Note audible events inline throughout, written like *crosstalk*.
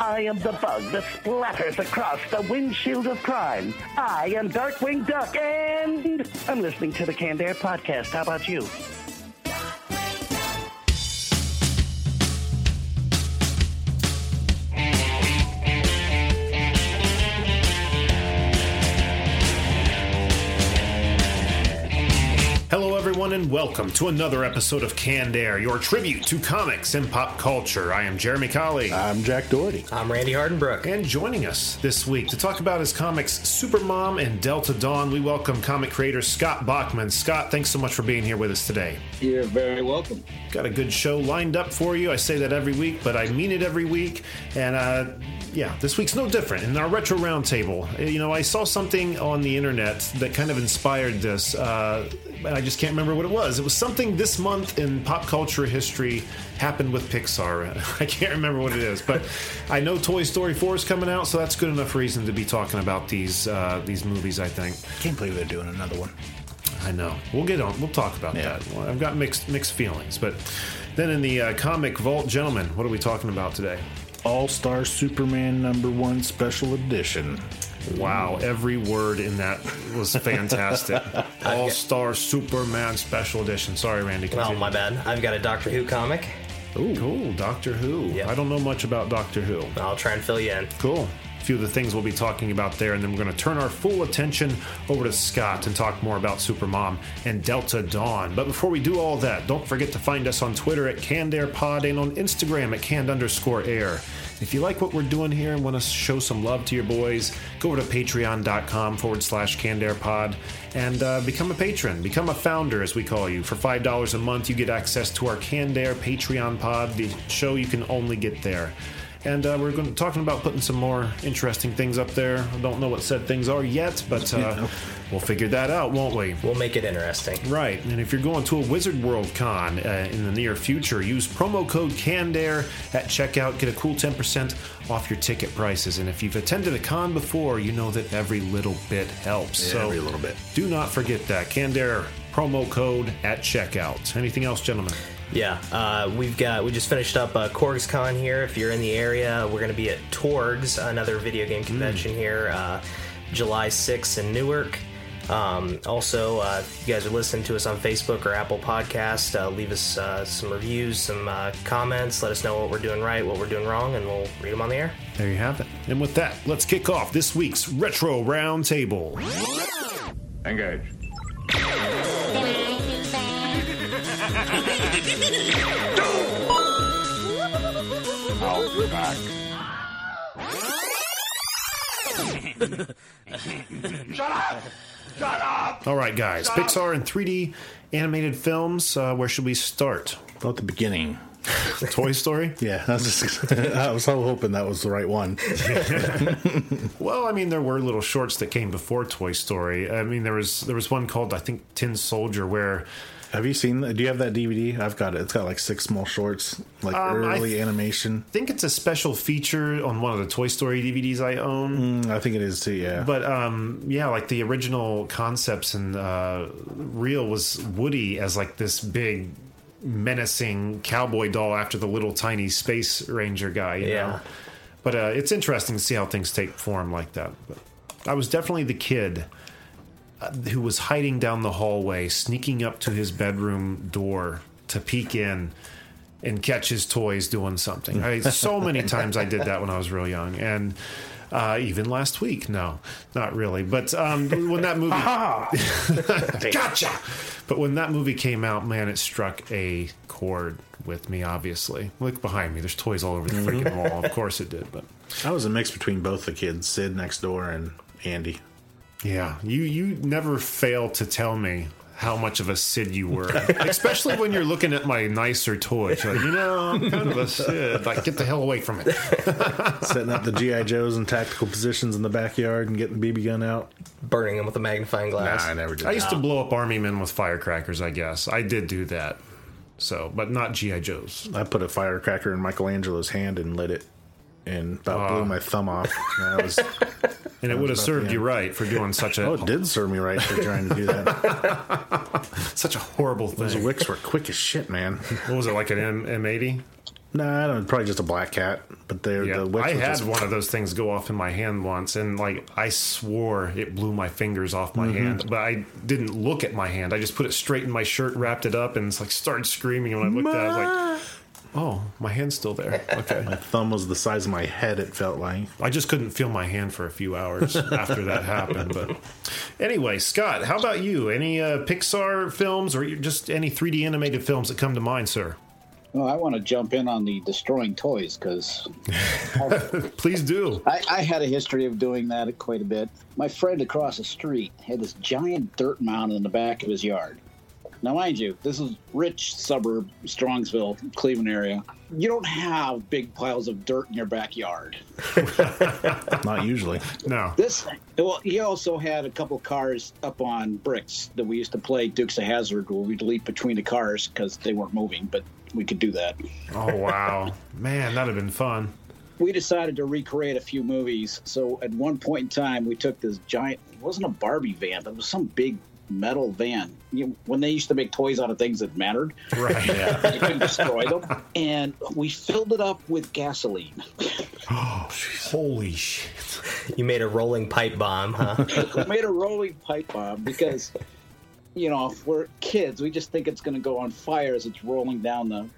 I am the bug that splatters across the windshield of crime. I am Darkwing Duck, and I'm listening to the Canned Air podcast. How about you? Everyone, and welcome to another episode of Canned Air, your tribute to comics and pop culture. I am Jeremy Colley. I'm Jack Doherty. I'm Randy Hardenbrook. And joining us this week to talk about his comics Supermom and Delta Dawn, we welcome comic creator Scott Bachmann. Scott, thanks so much for being here with us today. You're very welcome. Got a good show lined up for you. I say that every week, but I mean it every week. And uh, yeah, this week's no different. In our retro roundtable, you know, I saw something on the internet that kind of inspired this. Uh, and I just can't remember what it was. It was something this month in pop culture history happened with Pixar. *laughs* I can't remember what it is, but I know Toy Story 4 is coming out, so that's good enough reason to be talking about these uh, these movies. I think. Can't believe they're doing another one. I know. We'll get on. We'll talk about Yeah. that. Well, I've got mixed mixed feelings, but then in the uh, comic vault, gentlemen, what are we talking about today? All Star Superman number one special edition. Wow, every word in that was fantastic. *laughs* All Star Superman Special Edition. Sorry, Randy. Well, continue. my bad. I've got a Doctor Who comic. Ooh, cool. Doctor Who. Yep. I don't know much about Doctor Who. I'll try and fill you in. Cool. A few of the things we'll be talking about there, and then we're going to turn our full attention over to Scott and talk more about Supermom and Delta Dawn. But before we do all that, don't forget to find us on Twitter at CannedAirPod and on Instagram at canned underscore air. If you like what we're doing here and want to show some love to your boys, go over to patreon.com forward slash cannedairpod and uh, become a patron. Become a founder, as we call you. For $5 a month, you get access to our Canned Air Patreon pod, the show you can only get there. And uh, we're going to talking about putting some more interesting things up there. I don't know what said things are yet, but uh, we'll figure that out, won't we? We'll make it interesting. Right, and if you're going to a Wizard World Con uh, in the near future, use promo code CANDAIR at checkout. Get a cool 10% off your ticket prices. And if you've attended a con before, you know that every little bit helps. so every little bit. Do not forget that. CANDAIR promo code at checkout. Anything else, gentlemen? Yeah, uh, we've got. We just finished up uh, Korg's Con here. If you're in the area, we're going to be at Torgs, another video game convention here, uh, July 6th in Newark. Um, also, uh, if you guys are listening to us on Facebook or Apple Podcast, uh, leave us uh, some reviews, some uh, comments. Let us know what we're doing right, what we're doing wrong, and we'll read them on the air. There you have it. And with that, let's kick off this week's Retro Roundtable. Engage. *laughs* Shut up! Shut up! All right, guys. Pixar and 3D animated films. Uh, where should we start? About the beginning. *laughs* Toy Story? *laughs* Yeah, I was, just, I was so hoping that was the right one. Well, I mean, there were little shorts that came before Toy Story. I mean, there was there was one called I think Tin Soldier where Have you seen? that? Do you have that DVD? I've got it. It's got like six small shorts, like Um, early th- animation. I think it's a special feature on one of the Toy Story DVDs I own. Mm, I think it is too. Yeah, But um, yeah, like the original concepts and uh, real was Woody as like this big menacing cowboy doll after the little tiny space ranger guy. You Yeah. know? But uh, it's interesting to see how things take form like that. But I was definitely the kid who was hiding down the hallway, sneaking up to his bedroom door to peek in and catch his toys doing something. I, so many *laughs* times I did that when I was real young, and uh, even last week. No, not really. But um, when that movie, *laughs* *laughs* gotcha. But when that movie came out, man, it struck a chord with me. Obviously, look behind me. There's toys all over the freaking wall. Of course it did. But I was a mix between both the kids, Sid next door and Andy. Yeah, you you never fail to tell me how much of a Sid you were, *laughs* especially when you're looking at my nicer toys. You're like, you know, I'm kind of a Sid. Like, get the hell away from it. *laughs* Setting up the GI Joes in tactical positions in the backyard and getting the BB gun out. Burning them with a magnifying Nah, glass. I never did. I that. used to blow up army men with firecrackers. I guess I did do that. So, but not GI Joes. I put a firecracker in Michelangelo's hand and lit it, and about blew my thumb off. And was, *laughs* And it would have served you right for doing such a oh, it did serve me right for trying to do that. *laughs* such a horrible thing. Those wicks were quick as shit, man. What was it like an M M80? Nah, I don't. Probably just a black cat, but they're Yeah, the wicks. I had just, one of those things go off in my hand once, and like I swore it blew my fingers off my Mm-hmm. hand, but I didn't look at my hand. I just put it straight in my shirt, wrapped it up, and it's like started screaming. And when I looked at it, I was like, "Oh, my hand's still there." Okay, *laughs* My thumb was the size of my head. It felt like. I just couldn't feel my hand for a few hours after that happened. But anyway, Scott, how about you? Any uh, Pixar films or just any 3D animated films that come to mind, sir? Well, I want to jump in on the destroying toys because *laughs* Please do. I, I had a history of doing that quite a bit. My friend across the street had this giant dirt mound in the back of his yard. Now, mind you, this is rich suburb, Strongsville, Cleveland area. You don't have big piles of dirt in your backyard. *laughs* Not usually. No. This, well, he also had a couple cars up on bricks that we used to play Dukes of Hazzard, where we'd leap between the cars because they weren't moving, but we could do that. Oh wow, man, that'd have been fun. we decided to recreate a few movies. So at one point in time, we took this giant. It wasn't a Barbie van, but it was some big metal van. You, when they used to make toys out of things that mattered, Right. *laughs* you couldn't destroy them. And we filled it up with gasoline. Oh, *gasps* Holy shit. You made a rolling pipe bomb, huh? *laughs* we made a rolling pipe bomb because, you know, if we're kids, we just think it's going to go on fire as it's rolling down the,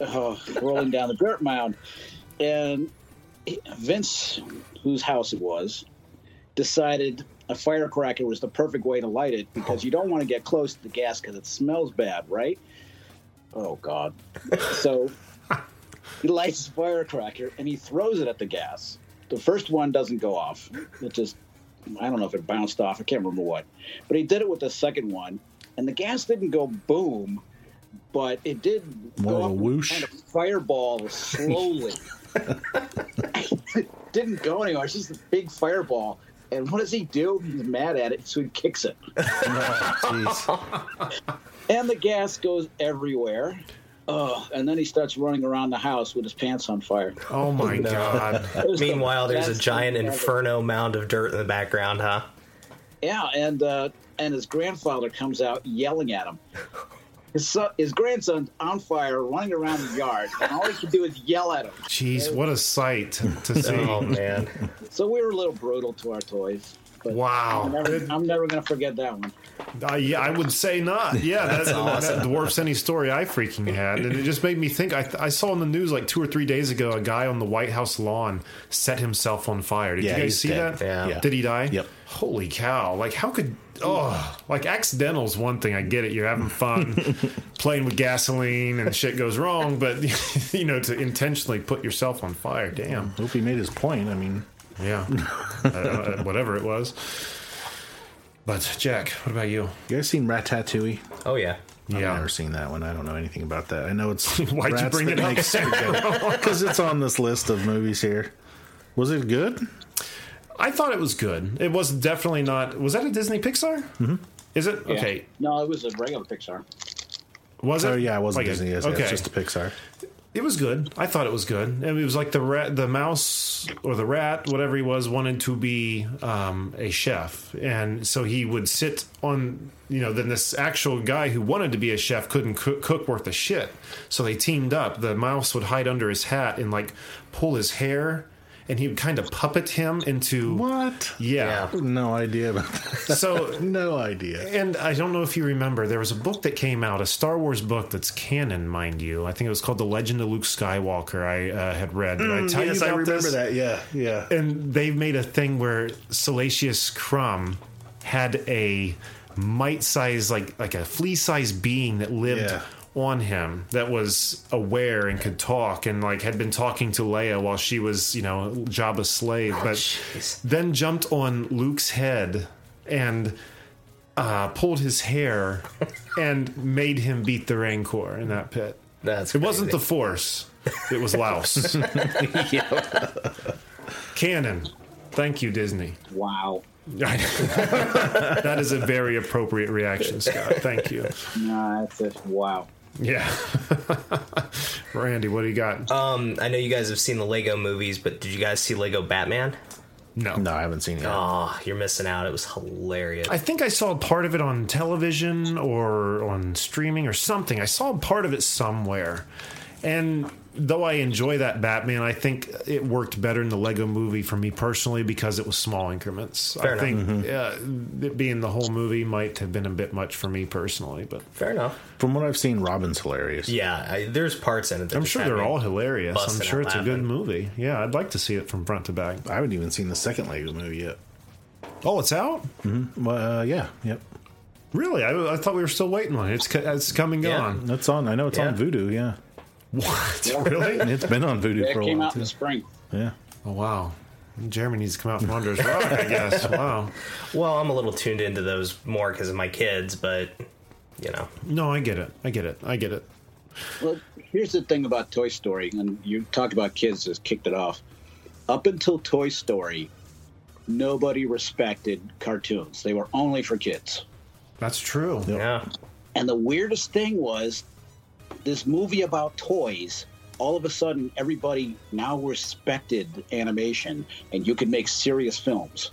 uh, rolling down the dirt mound. And Vince, whose house it was, decided a firecracker was the perfect way to light it because you don't want to get close to the gas because it smells bad, right? Oh God! So he lights the firecracker and he throws it at the gas. The first one doesn't go off. It just I don't know if it bounced off. I can't remember what, but he did it with the second one, and the gas didn't go boom, but it did More go a whoosh? kind of fireball slowly. *laughs* *laughs* it didn't go anywhere. It's just a big fireball. And what does he do? He's mad at it, so he kicks it. *laughs* Jeez. And the gas goes everywhere. Oh, and then he starts running around the house with his pants on fire. Oh my god. *laughs* It was the Meanwhile, there's a giant thing ever. inferno mound of dirt in the background, huh? Yeah, and uh, and his grandfather comes out yelling at him. *laughs* His son, his grandson's on fire, running around the yard, and all he can do is yell at him. Jeez, what a sight to *laughs* see. Oh man, So we were a little brutal to our toys. But Wow. I'm never, I'm never going to forget that one. Uh, yeah, I would say not. Yeah, that's that dwarfs any story I freaking had, and it just made me think. I, I saw in the news like two or three days ago a guy on the White House lawn set himself on fire. Did Yeah, you guys see dead. that? Yeah. Yeah. Did he die? Yep. Holy cow! Like how could oh like accidental's one thing. I get it. You're having fun *laughs* playing with gasoline and shit goes wrong, but *laughs* you know to intentionally put yourself on fire. Damn. Hope he made his point. I mean, Yeah. *laughs* uh, whatever it was. But Jack, what about you? you guys seen Ratatouille? oh yeah. I've Yeah. never seen that one. I don't know anything about that. I know it's Why'd you bring that it up? make spaghetti because it's on this list of movies here. Was it good? I thought it was good. It was definitely not. Was that a Disney Pixar? Mm-hmm. Is it Yeah. okay? No, it was a regular Pixar. Was it? Oh yeah, it wasn't Like a- Disney. Yes, okay, it's just a Pixar. it was good. I thought it was good. And it was like the rat, the mouse or the rat, whatever he was, wanted to be um, a chef, and so he would sit on. You know, then this actual guy who wanted to be a chef couldn't cook, cook worth a shit. So they teamed up. The mouse would hide under his hat and like pull his hair, and he would kind of puppet him into What? Yeah. No idea about that. So *laughs* No idea. And I don't know if you remember, there was a book that came out, a Star Wars book that's canon, mind you. I think it was called The Legend of Luke Skywalker. I uh, had read. Did I tell Mm, yes, you I remember this? that. Yeah, yeah. And they made a thing where Salacious Crumb had a mite-sized, like like a flea-sized being that lived Yeah. On him that was aware and could talk and like had been talking to Leia while she was, you know, Jabba's slave, but jeez. then jumped on Luke's head and uh, pulled his hair and made him beat the Rancor in that pit. That's It wasn't the. Force. It was Laos. *laughs* *laughs* Canon. Thank you, Disney. Wow. *laughs* that is a very appropriate reaction, Scott. Thank you. Nah, that's it. Wow. Yeah. *laughs* Randy, what do you got? Um, I know you guys have seen the Lego movies, but did you guys see Lego Batman? no. No, I haven't seen it. yet. Oh, you're missing out. It was hilarious. I think I saw part of it on television or on streaming or something. I saw part of it somewhere. And though I enjoy that Batman, I think it worked better in the Lego movie for me personally because it was small increments. Fair I enough. think uh, it being the whole movie might have been a bit much for me personally, but Fair enough. From what I've seen, Robin's hilarious. Yeah, I, there's parts in it. That I'm sure they're all hilarious. I'm sure out it's a good movie. Yeah, I'd like to see it from front to back. I haven't even seen the second Lego movie yet. Oh, it's out? Well, uh, yeah, yep. Really? I, I thought we were still waiting on it. It's, it's coming Yeah. on. That's on. I know it's Yeah. on Vudu. Yeah, What? Really? *laughs* it's been on Vudu That for a came while. out in the spring. Yeah. Oh wow. Jeremy needs to come out from under his rock, I guess. *laughs* Wow. Well, I'm a little tuned into those more because of my kids, but you know, No, I get it. I get it. I get it. Well, here's the thing about Toy Story, and you talked about kids just kicked it off. Up until Toy Story, nobody respected cartoons. They were only for kids. That's true. yeah, And the weirdest thing was this movie about toys. All of a sudden, everybody now respected animation, and you could make serious films.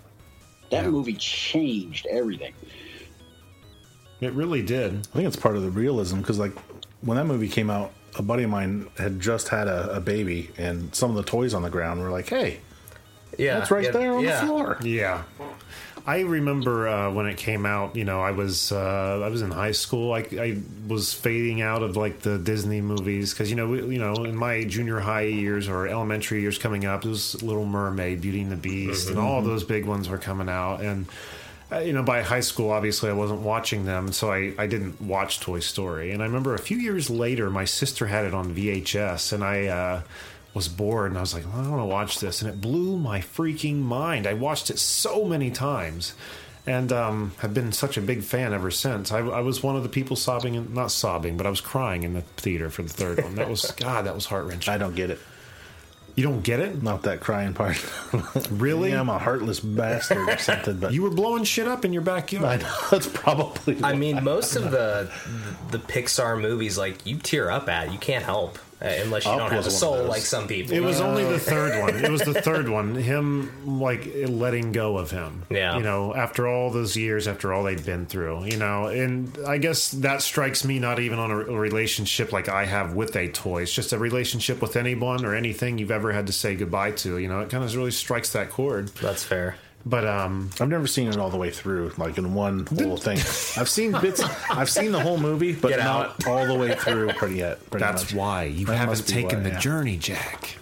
That Yeah. movie changed everything. It really did. I think it's part of the realism because, like, when that movie came out, a buddy of mine had just had a, a baby, and some of the toys on the ground were like, "Hey, yeah, that's right yeah, there on yeah. the floor." Yeah. I remember uh, when it came out. You know, I was uh, I was in high school. I, I was fading out of like the Disney movies because you know we, you know in my junior high years or elementary years coming up, it was Little Mermaid, Beauty and the Beast, and all those big ones were coming out. And uh, you know, by high school, obviously, I wasn't watching them, so I, I didn't watch Toy Story. And I remember a few years later, my sister had it on VHS, and I uh, was bored, and I was like, well, I want to watch this, and it blew my freaking mind. I watched it so many times, and um, have been such a big fan ever since. I, I was one of the people sobbing, and not sobbing, but I was crying in the theater for the third one. That was *laughs* God, that was heart wrenching. I don't get it. You don't get it, Not that crying part. *laughs* really? yeah, I'm a heartless bastard or something, but you were blowing shit up in your backyard. I know that's probably. I why. mean, most of the *laughs* the Pixar movies, like you tear up at, you can't help uh, unless you Up don't have a was one of soul like some people. It was only the *laughs* third one. It was the third one. Him like letting go of him. Yeah. You know, after all those years, after all they'd been through. You know, and I guess that strikes me not even on a, a relationship like I have with a toy. It's just a relationship with anyone or anything you've ever had to say goodbye to. You know, it kind of really strikes that chord. That's fair. But um, I've never seen it all the way through, like in one whole thing. I've seen *laughs* bits. I've seen the whole movie, but Get not all the way through. Pretty yet. Pretty that's much. why you That haven't must be taken why, the yeah. journey, Jack.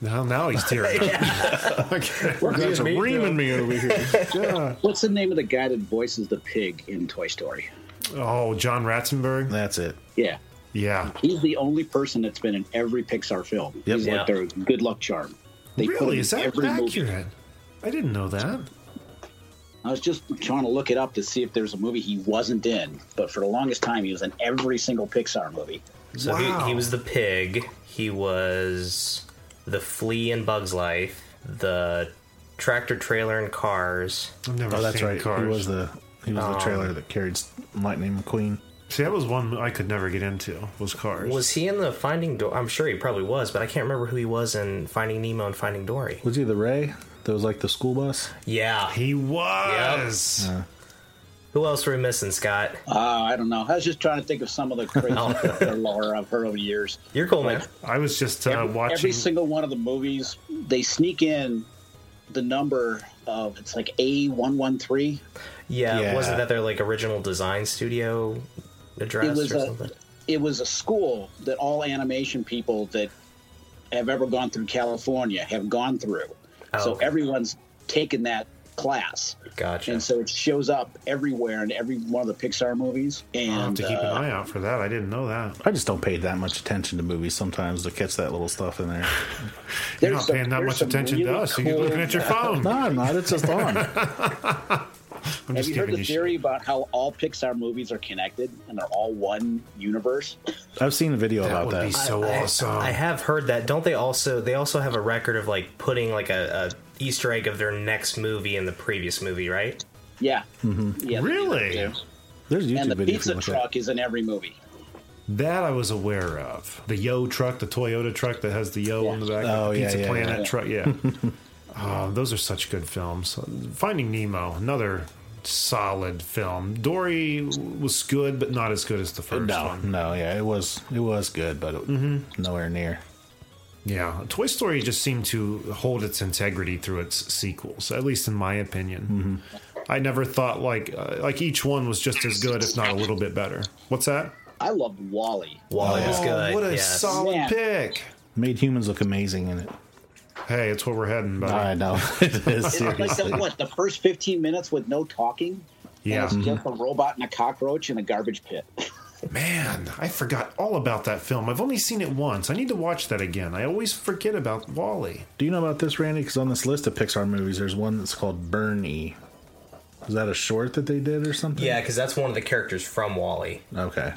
Now, now he's tearing up. *laughs* okay. You guys are Me reaming me over here. *laughs* What's the name of the guy that voices the pig in Toy Story? Oh, John Ratzenberger. That's it. Yeah. Yeah. He's the only person that's been in every Pixar film. Yep. He's Yeah. like their good luck charm. They put him Really? in Is that every movie. accurate? I didn't know that. I was just trying to look it up to see if there's a movie he wasn't in, but for the longest time he was in every single Pixar movie. So Wow. he, he was the pig. He was the flea in Bug's Life. The tractor trailer in Cars. I've never Oh, that's seen right. Cars. He was the he was the um, trailer that carried Lightning McQueen. See, that was one I could never get into. Was Cars? Was he in the Finding Dory? I'm sure he probably was, but I can't remember who he was in Finding Nemo and Finding Dory. Was he the Ray? That was like the school bus. Yeah. he was. Who else were we missing, Scott? Uh, I don't know. I was just trying to think of some of the crazy lore I've heard over the years. You're cool, man. I was just uh, Every, watching. every single one of the movies, they sneak in the number of it's like A one one three. Yeah, Yeah. wasn't that their like original design studio address It was or a something? it was a school that all animation people that have ever gone through California have gone through. Oh, so okay. everyone's taken that class. Gotcha. And so it shows up everywhere in every one of the Pixar movies. And I'll have to keep an uh, eye out for that. I didn't know that. I just don't pay that much attention to movies sometimes to catch that little stuff in there. *laughs* You're not some- paying that much some attention to us. so You're looking at your *laughs* phone. No, I'm not. It's just on. *laughs* I'm Have just you heard the you theory shit. about how all Pixar movies are connected and they're all one universe? I've seen a video That about would that. be so I, awesome. I have heard that. Don't they also? They also have a record of like putting like a, a Easter egg of their next movie in the previous movie, right? Yeah. Mm-hmm. Yeah. they do that Really? too. There's YouTube And the videos. pizza like that. truck is in every movie. That I was aware of. The Yo truck, the Toyota truck that has the Yo on the back. Oh, the yeah, Pizza yeah, Planet yeah. truck. Yeah. oh, *laughs* those are such good films. Finding Nemo, another solid film. Dory was good, but not as good as the first No, one. no, yeah, it was it was good, but it, nowhere near. Yeah, Toy Story just seemed to hold its integrity through its sequels, at least in my opinion. I never thought like uh, like each one was just as good, if not a little bit better. What's that? I loved WALL-E. WALL-E was good. Oh, what a yes. solid Yeah. pick! Made humans look amazing in it. Hey, it's where we're heading, buddy. I know *laughs* it is It's like the, what the first 15 minutes with no talking. Yeah. And it's just mm-hmm. a robot and a cockroach in a garbage pit. *laughs* Man, I forgot all about that film. I've only seen it once. I need to watch that again. I always forget about WALL-E. Do you know about this, Randy? Because on this list of Pixar movies, there's one that's called BURN-E. Is that a short that they did or something? Yeah, because that's one of the characters from WALL-E. Okay.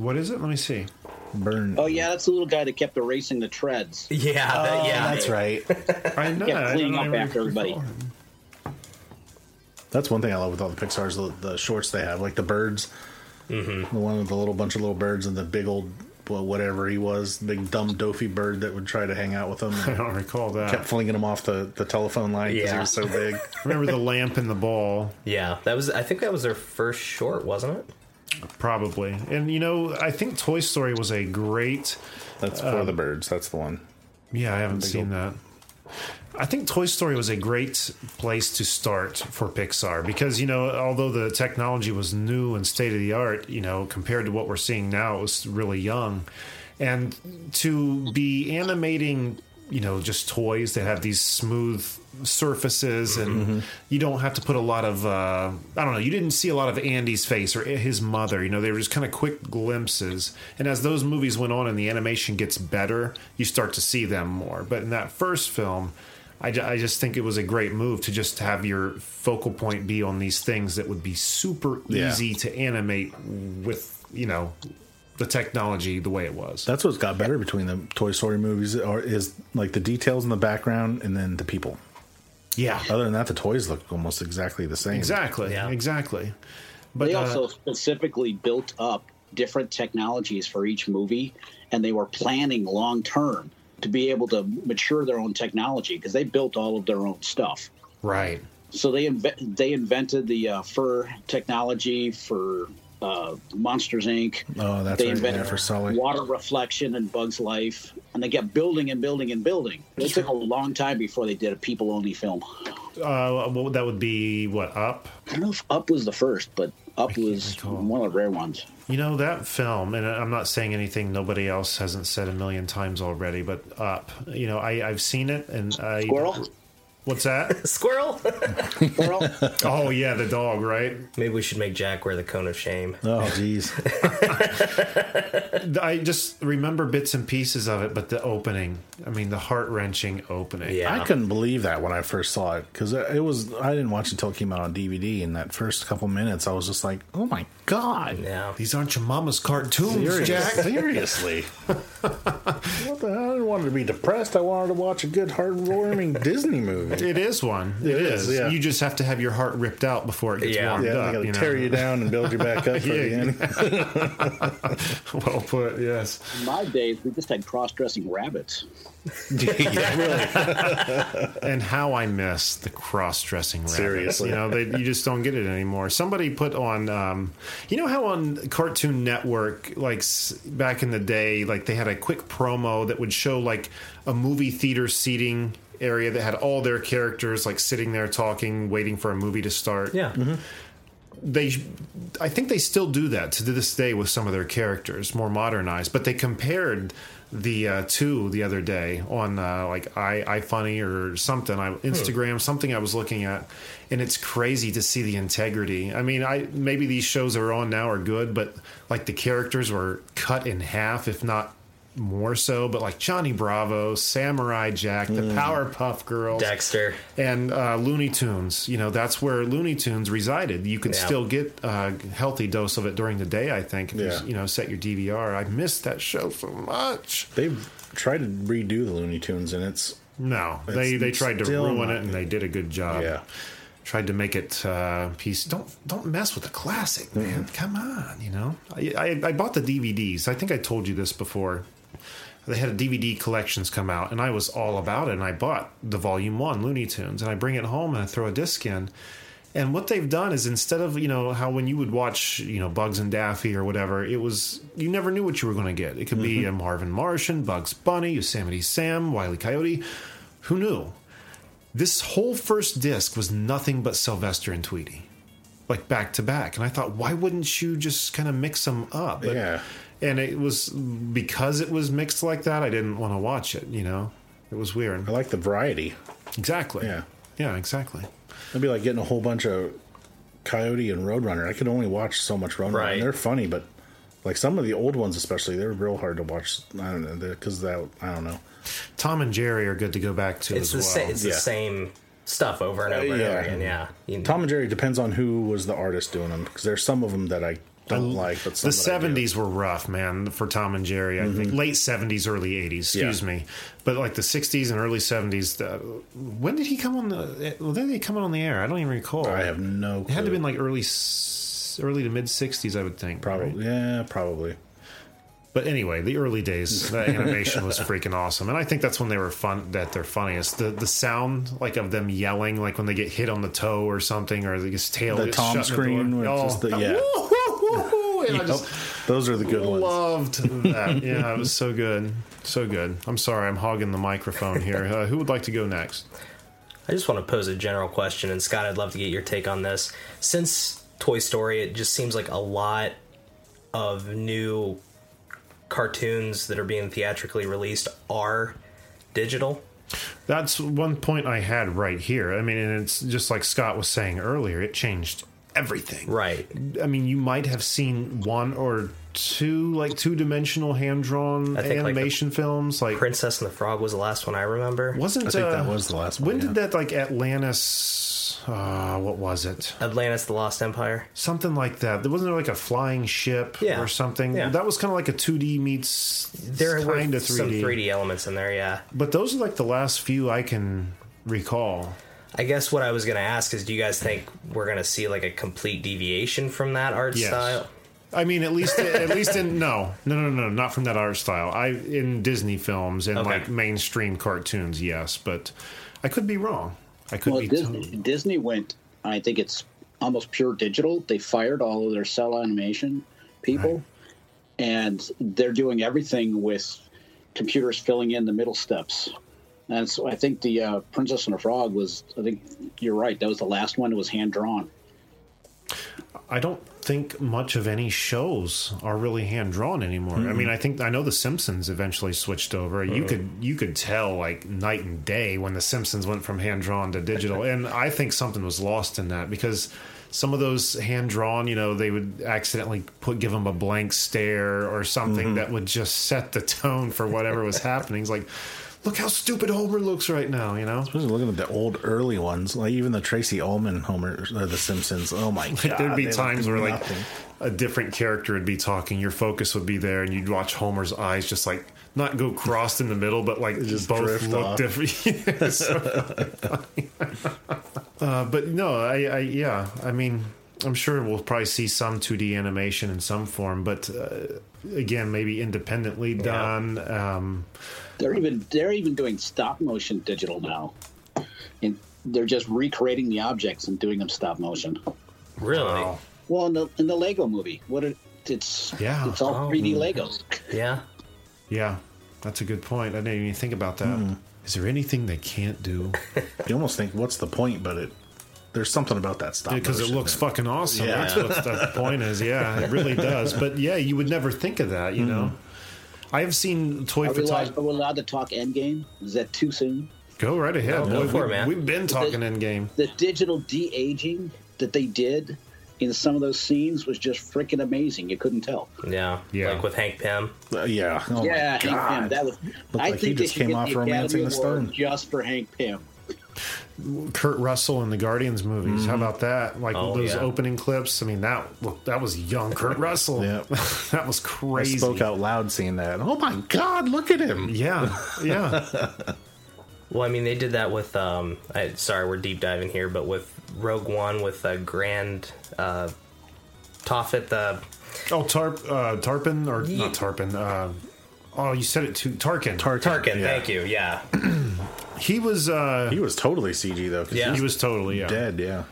What is it? Let me see. Burn. Oh yeah, that's the little guy that kept erasing the treads. Yeah, that- Oh, yeah. that's right. I know. Kept cleaning don't up after everybody. That's one thing I love with all the Pixar's the, the shorts they have, like the birds. Mm-hmm. The one with the little bunch of little birds and the big old well, whatever he was, big dumb doofy bird that would try to hang out with him. *laughs* I don't recall that. kept flinging him off the, the telephone line because he was so big. *laughs* Remember the lamp and the ball? Yeah, that was. I think that was their first short, wasn't it? Probably. And you know, I think Toy Story was a great. That's for um, the birds. That's the one. Yeah, I haven't seen that. I think Toy Story was a great place to start for Pixar because, you know, although the technology was new and state of the art, you know, compared to what we're seeing now, it was really young. And to be animating, you know, just toys that have these smooth surfaces and you don't have to put a lot of, uh, I don't know, you didn't see a lot of Andy's face or his mother, you know, they were just kind of quick glimpses. And as those movies went on and the animation gets better, you start to see them more. But in that first film, I, I just think it was a great move to just have your focal point be on these things that would be super Yeah. easy to animate with, you know, the technology the way it was. That's what's got better between the Toy Story movies, or is like the details in the background and then the people. Yeah, Other than that, the toys look almost exactly the same. exactly, Yeah. exactly. But they uh, also specifically built up different technologies for each movie, and they were planning long term to be able to mature their own technology because they built all of their own stuff. right, So they inve- they invented the uh, fur technology for uh, Monsters Inc. Oh, that's they right. invented for Sulley. water reflection in Bugs Life, and they kept building and building and building. It took a long time before they did a people only film. uh, well, that would be what up. I don't know if Up was the first, but Up was recall. one of the rare ones. You know that film, and I'm not saying anything nobody else hasn't said a million times already, but up. You know, I I've seen it, and I Squirrel? What's that? *laughs* Squirrel. Well, *laughs* oh yeah, the dog, right? Maybe we should make Jack wear the cone of shame. Oh, jeez. *laughs* I just remember bits and pieces of it, but the opening, I mean, the heart wrenching opening. Yeah. I couldn't believe that when I first saw it because it was. I didn't watch it until it came out on DVD. And that first couple minutes, I was just like, "Oh my god!" Yeah. These aren't your mama's cartoons, Serious- Jack. *laughs* Seriously. *laughs* what the hell? I didn't want to be depressed. I wanted to watch a good, heartwarming *laughs* Disney movie. It is one. It it is, is. yeah. You just have to have your heart ripped out before it gets Yeah. warmed Yeah, up. they you know? tear you down and build you back up for Yeah. the end. well put. Yes. in my days, we just had cross-dressing rabbits. Yeah, *laughs* really. And how I miss the cross-dressing rabbits. Seriously. you know, they, you just don't get it anymore. Somebody put on, um, you know, how on Cartoon Network, like back in the day, like they had a quick promo that would show like a movie theater seating area that had all their characters like sitting there talking, waiting for a movie to start. Yeah. they I think they still do that to this day with some of their characters, more modernized. But they compared the uh, two the other day on uh, like i iFunny or something, I, Instagram, something I was looking at, and it's crazy to see the integrity. I mean, I maybe these shows that are on now are good, but like the characters were cut in half, if not more so, but like Johnny Bravo, Samurai Jack, the Mm. Powerpuff Girls, Dexter. and uh, Looney Tunes. You know, that's where Looney Tunes resided. You could Yeah. still get a healthy dose of it during the day. I think if Yeah. you you know set your DVR. I missed that show so much. They've tried to redo the Looney Tunes, and it's No, they It's they tried to ruin it, and they did a good job. Yeah. tried to make it uh, piece. Don't don't mess with the classic, man. Come on, you know. I, I I bought the DVDs. I think I told you this before. They had a DVD collections come out, and I was all about it. And I bought the Volume One Looney Tunes, and I bring it home and I throw a disc in. And what they've done is instead of you know how when you would watch you know Bugs and Daffy or whatever, it was you never knew what you were going to get. It could be mm-hmm. a Marvin Martian, Bugs Bunny, Yosemite Sam, Wile E. Coyote. Who knew? This whole first disc was nothing but Sylvester and Tweety, like back to back. And I thought, why wouldn't you just kind of mix them up? But- Yeah. And it was because it was mixed like that. I didn't want to watch it. You know, it was weird. I like the variety. Exactly. Yeah. Yeah. Exactly. It'd be like getting a whole bunch of Coyote and Roadrunner. I could only watch so much Roadrunner. Right. They're funny, but like some of the old ones, especially, they're real hard to watch. I don't know because that I don't know. Tom and Jerry are good to go back to It's as the well. sa- it's Yeah. the same stuff over and uh, over and yeah. over again. Yeah. You- Tom and Jerry depends on who was the artist doing them because there's some of them that I don't like, but the that. Mm-hmm. seventies were rough, man, for Tom and Jerry. I think late seventies, early eighties. Excuse Yeah. me, but like the sixties and early seventies. Uh, when did he come on the? When did he come on the air? I don't even recall. I have no. It had to have been like early, early to mid sixties, I would think. probably. right? Yeah, probably. But anyway, the early days, *laughs* the animation was freaking awesome, and I think that's when they were fun. That they're funniest. The the sound like of them yelling, like when they get hit on the toe or something, or his tail. The Tom in scream, door. just the- yeah. I Yep. just Those are the good ones. loved that. *laughs* Yeah, it was so good, so good. I'm sorry, I'm hogging the microphone here. Uh, who would like to go next? I just want to pose a general question, and Scott, I'd love to get your take on this. Since Toy Story, it just seems like a lot of new cartoons that are being theatrically released are digital. That's one point I had right here. I mean, and it's just like Scott was saying earlier, it changed everything. Right. I mean, you might have seen one or two like two dimensional hand drawn I think, like, animation films. Like Princess and the Frog was the last one I remember. wasn't I think uh, that was the last one, When yeah. did that like Atlantis? Uh, what was it? Atlantis: The Lost Empire. Something like that. There wasn't there like a flying ship Yeah. or something. Yeah. That was kind of like a two D meets There were kind of some three D. 3D elements in there, yeah. But those are like the last few I can recall. I guess what I was going to ask is do you guys think we're going to see like a complete deviation from that art Yes. style? I mean, at least at least in no, no, no, no, not from that art style. I in Disney films and Okay. like mainstream cartoons, yes, but I could be wrong. I could Well, be. Disney, totally- Disney went. I think it's almost pure digital. They fired all of their cell animation people, and they're doing everything with computers filling in the middle steps. And so I think the uh, Princess and the Frog was. I think you're right. That was the last one. It was hand drawn. I don't think much of any shows are really hand drawn anymore. I mean, I think I know the Simpsons eventually switched over. You could you could tell like night and day when the Simpsons went from hand drawn to digital, *laughs* and I think something was lost in that because some of those hand drawn, you know, they would accidentally put give them a blank stare or something that would just set the tone for whatever was happening. It's like, look how stupid Homer looks right now, you know. Especially looking at the old early ones, like even the Tracey Ullman Homer, or the Simpsons. Oh my *laughs* god! There'd be times where like nothing. a different character would be talking, your focus would be there, and you'd watch Homer's eyes just like not go crossed in the middle, but like Just both look off. different. *laughs* So uh, but no, I, I yeah, I mean, I'm sure we'll probably see some 2D animation in some form, but uh, again, maybe independently done. Um, They're even they're even doing stop motion digital now, and they're just recreating the objects and doing them stop motion. Really? wow. Well, in the in the Lego movie, what it, it's Yeah. it's all Oh. 3D Legos. Yeah. Yeah, that's a good point. I didn't even think about that. Is Hmm. there anything they can't do? *laughs* you almost think, what's the point? But it there's something about that stop because it looks fucking awesome. Yeah. That's what the point is. Yeah, it really does. But yeah, you would never think of that. You know, I have seen toy Are we, allowed, photography. are we allowed to talk Endgame? Is that too soon? Go right ahead. No, go Boy, for it, we, man. We've been talking Endgame. The digital de aging that they did in some of those scenes was just freaking amazing. You couldn't tell. Yeah, Yeah. like with Hank Pym. Uh, yeah. Oh yeah, Hank God. Pym. That was. Looked I like think they just came off the Romancing the Award Stone. just for Hank Pym. Kurt Russell in the Guardians movies. Mm-hmm. How about that? Like Oh, those yeah. opening clips. I mean, that look, that was young Kurt *laughs* Russell. Yeah. *laughs* that was I crazy. spoke out loud seeing that. Oh my God! Look at him. Yeah, yeah. *laughs* Well, I mean, they did that with. Um, I, sorry, we're deep diving here, but with Rogue One with uh, Grand uh, Tophet, the Oh, Tarp, uh, Tarpin or Ye- not Tarpon. Uh, oh, you said it to Tarkin. Tarkin. Yeah. Thank you. Yeah, *clears throat* he was. Uh, He was totally CG though. Yeah. he was totally yeah. dead. Yeah.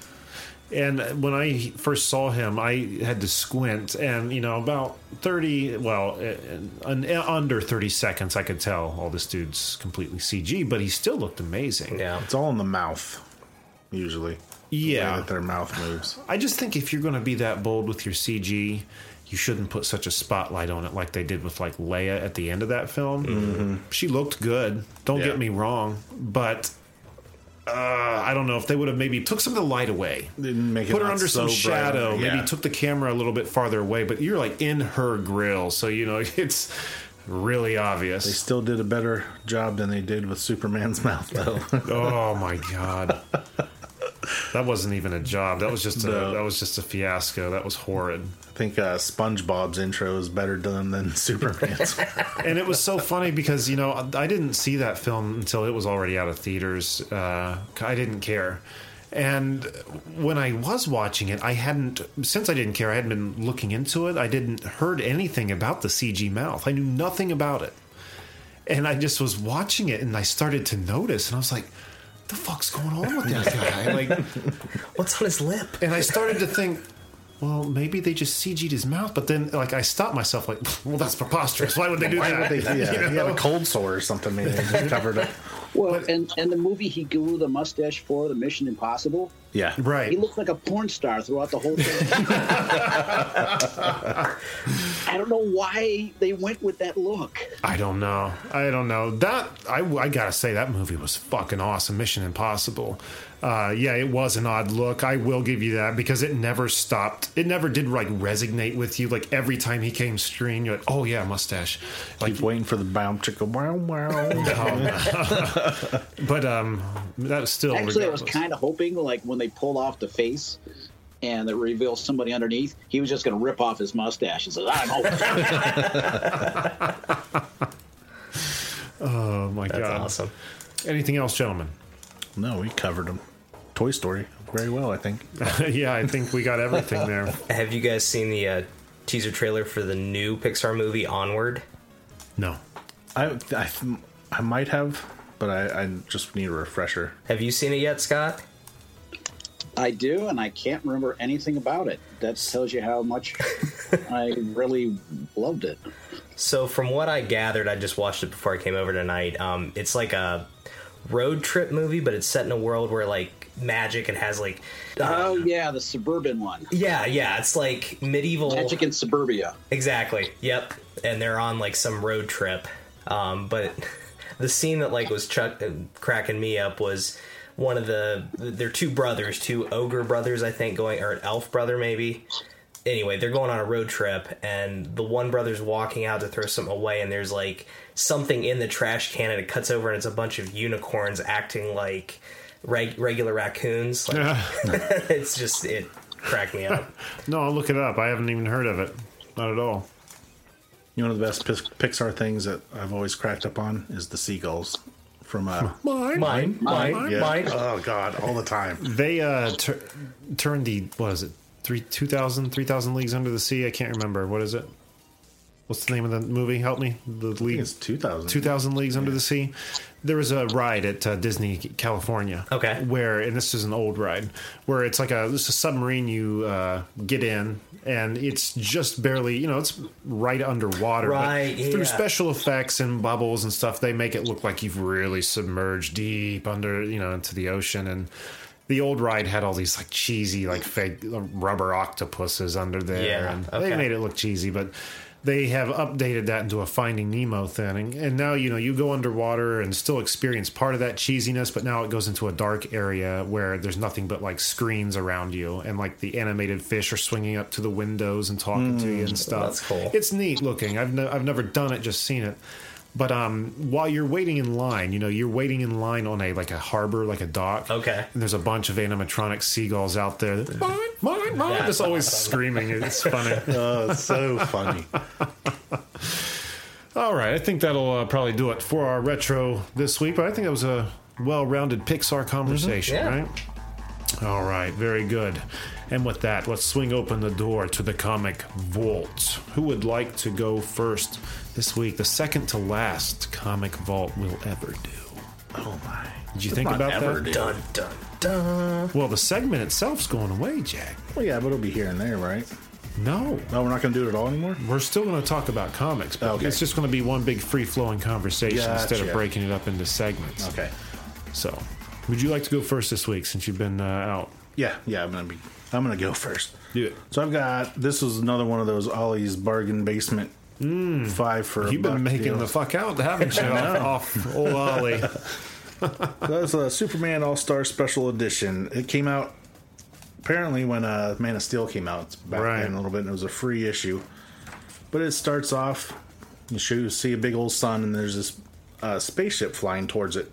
And when I first saw him, I had to squint, and you know, about thirty, well, uh, an, under thirty seconds, I could tell, all this dude's completely CG, but he still looked amazing. yeah. It's all in the mouth, usually. The way Yeah. that their mouth moves. I just think if you're going to be that bold with your CG, you shouldn't put such a spotlight on it like they did with like Leia at the end of that film. She looked good. Don't Yeah. get me wrong, but uh, I don't know if they would have maybe took some of the light away. Didn't make it Put her under so some shadow. Yeah. Maybe took the camera a little bit farther away, but you're like in her grill, so you know *laughs* it's really obvious. They still did a better job than they did with Superman's *laughs* mouth, though. oh my god, that wasn't even a job. That was just a No. that was just a fiasco. That was horrid. I think uh, SpongeBob's intro is better done than *laughs* Superman's. and it was so funny because you know I didn't see that film until it was already out of theaters. Uh, I didn't care, and when I was watching it, I hadn't since I didn't care. I hadn't been looking into it. I didn't heard anything about the CG mouth. I knew nothing about it, and I just was watching it, and I started to notice, and I was like. The fuck's going on with that guy? *laughs* Like, What's on his lip? and I started to think, well, maybe they just CG'd his mouth. But then, like, I stopped myself, like, *laughs* well, that's preposterous. Why would they do Why that? would they? Yeah, *laughs* You he had a cold sore or something. Maybe they just covered it. Well, and and the movie he grew the mustache for, the Mission Impossible, Yeah, Right. he looked like a porn star throughout the whole thing. *laughs* I don't know why they went with that look. I don't know. I don't know. That I, I gotta say that movie was fucking awesome. Mission Impossible. Uh, yeah, it was an odd look. I will give you that because it never stopped. It never did like resonate with you. Like every time he came screen, you're like, oh yeah, mustache. Like, keep waiting for the bounce chicka wow wow. *laughs* *laughs* but um, that was still Actually, I was kind of hoping, like when they pull off the face and it reveals somebody underneath, he was just going to rip off his mustache and says, "I'm hoping." Oh my That's god. awesome. Anything else, gentlemen? no, we covered them. Toy Story very well, I think. *laughs* yeah, I think we got everything there. *laughs* Have you guys seen the uh, teaser trailer for the new Pixar movie Onward? No. I I, I might have, but I, I just need a refresher. Have you seen it yet, Scott? I do, and I can't remember anything about it. That tells you how much *laughs* I really loved it. So, from what I gathered, I just watched it before I came over tonight. Um, it's like a road trip movie, but it's set in a world where like magic. It has like, Oh yeah, the suburban one, yeah, yeah. It's like medieval. Magic in Suburbia. Exactly. Yep. And they're on like some road trip. Um, but *laughs* the scene that like was chuck- cracking me up was one of the they're two brothers, two ogre brothers, I think, going or an elf brother maybe. Anyway, they're going on a road trip, and the one brother's walking out to throw something away, and there's like something in the trash can, and it cuts over, and it's a bunch of unicorns acting like reg- regular raccoons. Like, *laughs* it's just it cracked me up. *laughs* No, I'll look it up. I haven't even heard of it. Not at all. You know, one of the best Pixar things that I've always cracked up on is the seagulls from uh, *laughs* Mine. Mine, mine, yeah. mine. Oh God, all the time. They uh, tur- turned the what is it? Three, 2,000, 3,000 leagues under the sea. I can't remember. What is it? What's the name of the movie? Help me. The I think league. it's two thousand. 2,000 Leagues Under the Sea. There was a ride at uh, Disney California. Okay. Where, and this is an old ride, where it's like a, this a submarine you uh, get in, and it's just barely, you know, it's right underwater. but Right, Through special effects and bubbles and stuff, they make it look like you've really submerged deep under, you know, into the ocean. And the old ride had all these like cheesy, like fake rubber octopuses under there. Yeah, and okay. they made it look cheesy, but they have updated that into a Finding Nemo thing, and now you know you go underwater and still experience part of that cheesiness, but now it goes into a dark area where there's nothing but like screens around you, and like the animated fish are swinging up to the windows and talking to you and mm, stuff. that's cool. It's neat looking. I've ne- I've never done it, just seen it. But um, while you're waiting in line, you know, you're waiting in line on a like a harbor, like a dock. Okay. And there's a bunch of animatronic seagulls out there. that, Mine, mine, mine. Just always screaming. It's funny. *laughs* Oh, it's so funny. *laughs* All right, I think that'll uh, probably do it for our retro this week. But I think it was a well-rounded Pixar conversation, Yeah. right? All right, very good. And with that, let's swing open the door to the comic vault. Who would like to go first this week? The second to last comic vault we'll ever do. Oh my! Did you think about that? Dun dun dun. Well, the segment itself's going away, Jack. Well, yeah, but it'll be here and there, right? No, No, we're not going to do it at all anymore. we're still going to talk about comics, but Okay. it's just going to be one big free-flowing conversation instead of breaking it up into segments. Okay. So, would you like to go first this week since you've been uh, out? Yeah, yeah. I'm gonna be. I'm gonna go first. Do it. So I've got. This was another one of those Ollie's bargain basement. Five for. a You've been buck making deal. the fuck out, haven't you? *laughs* off, *laughs* off old Ollie. *laughs* That's a Superman All Star Special Edition. It came out apparently when uh, Man of Steel came out. It's back Right. then a little bit, and it was a free issue. But it starts off. You show, see a big old sun, and there's this uh, spaceship flying towards it.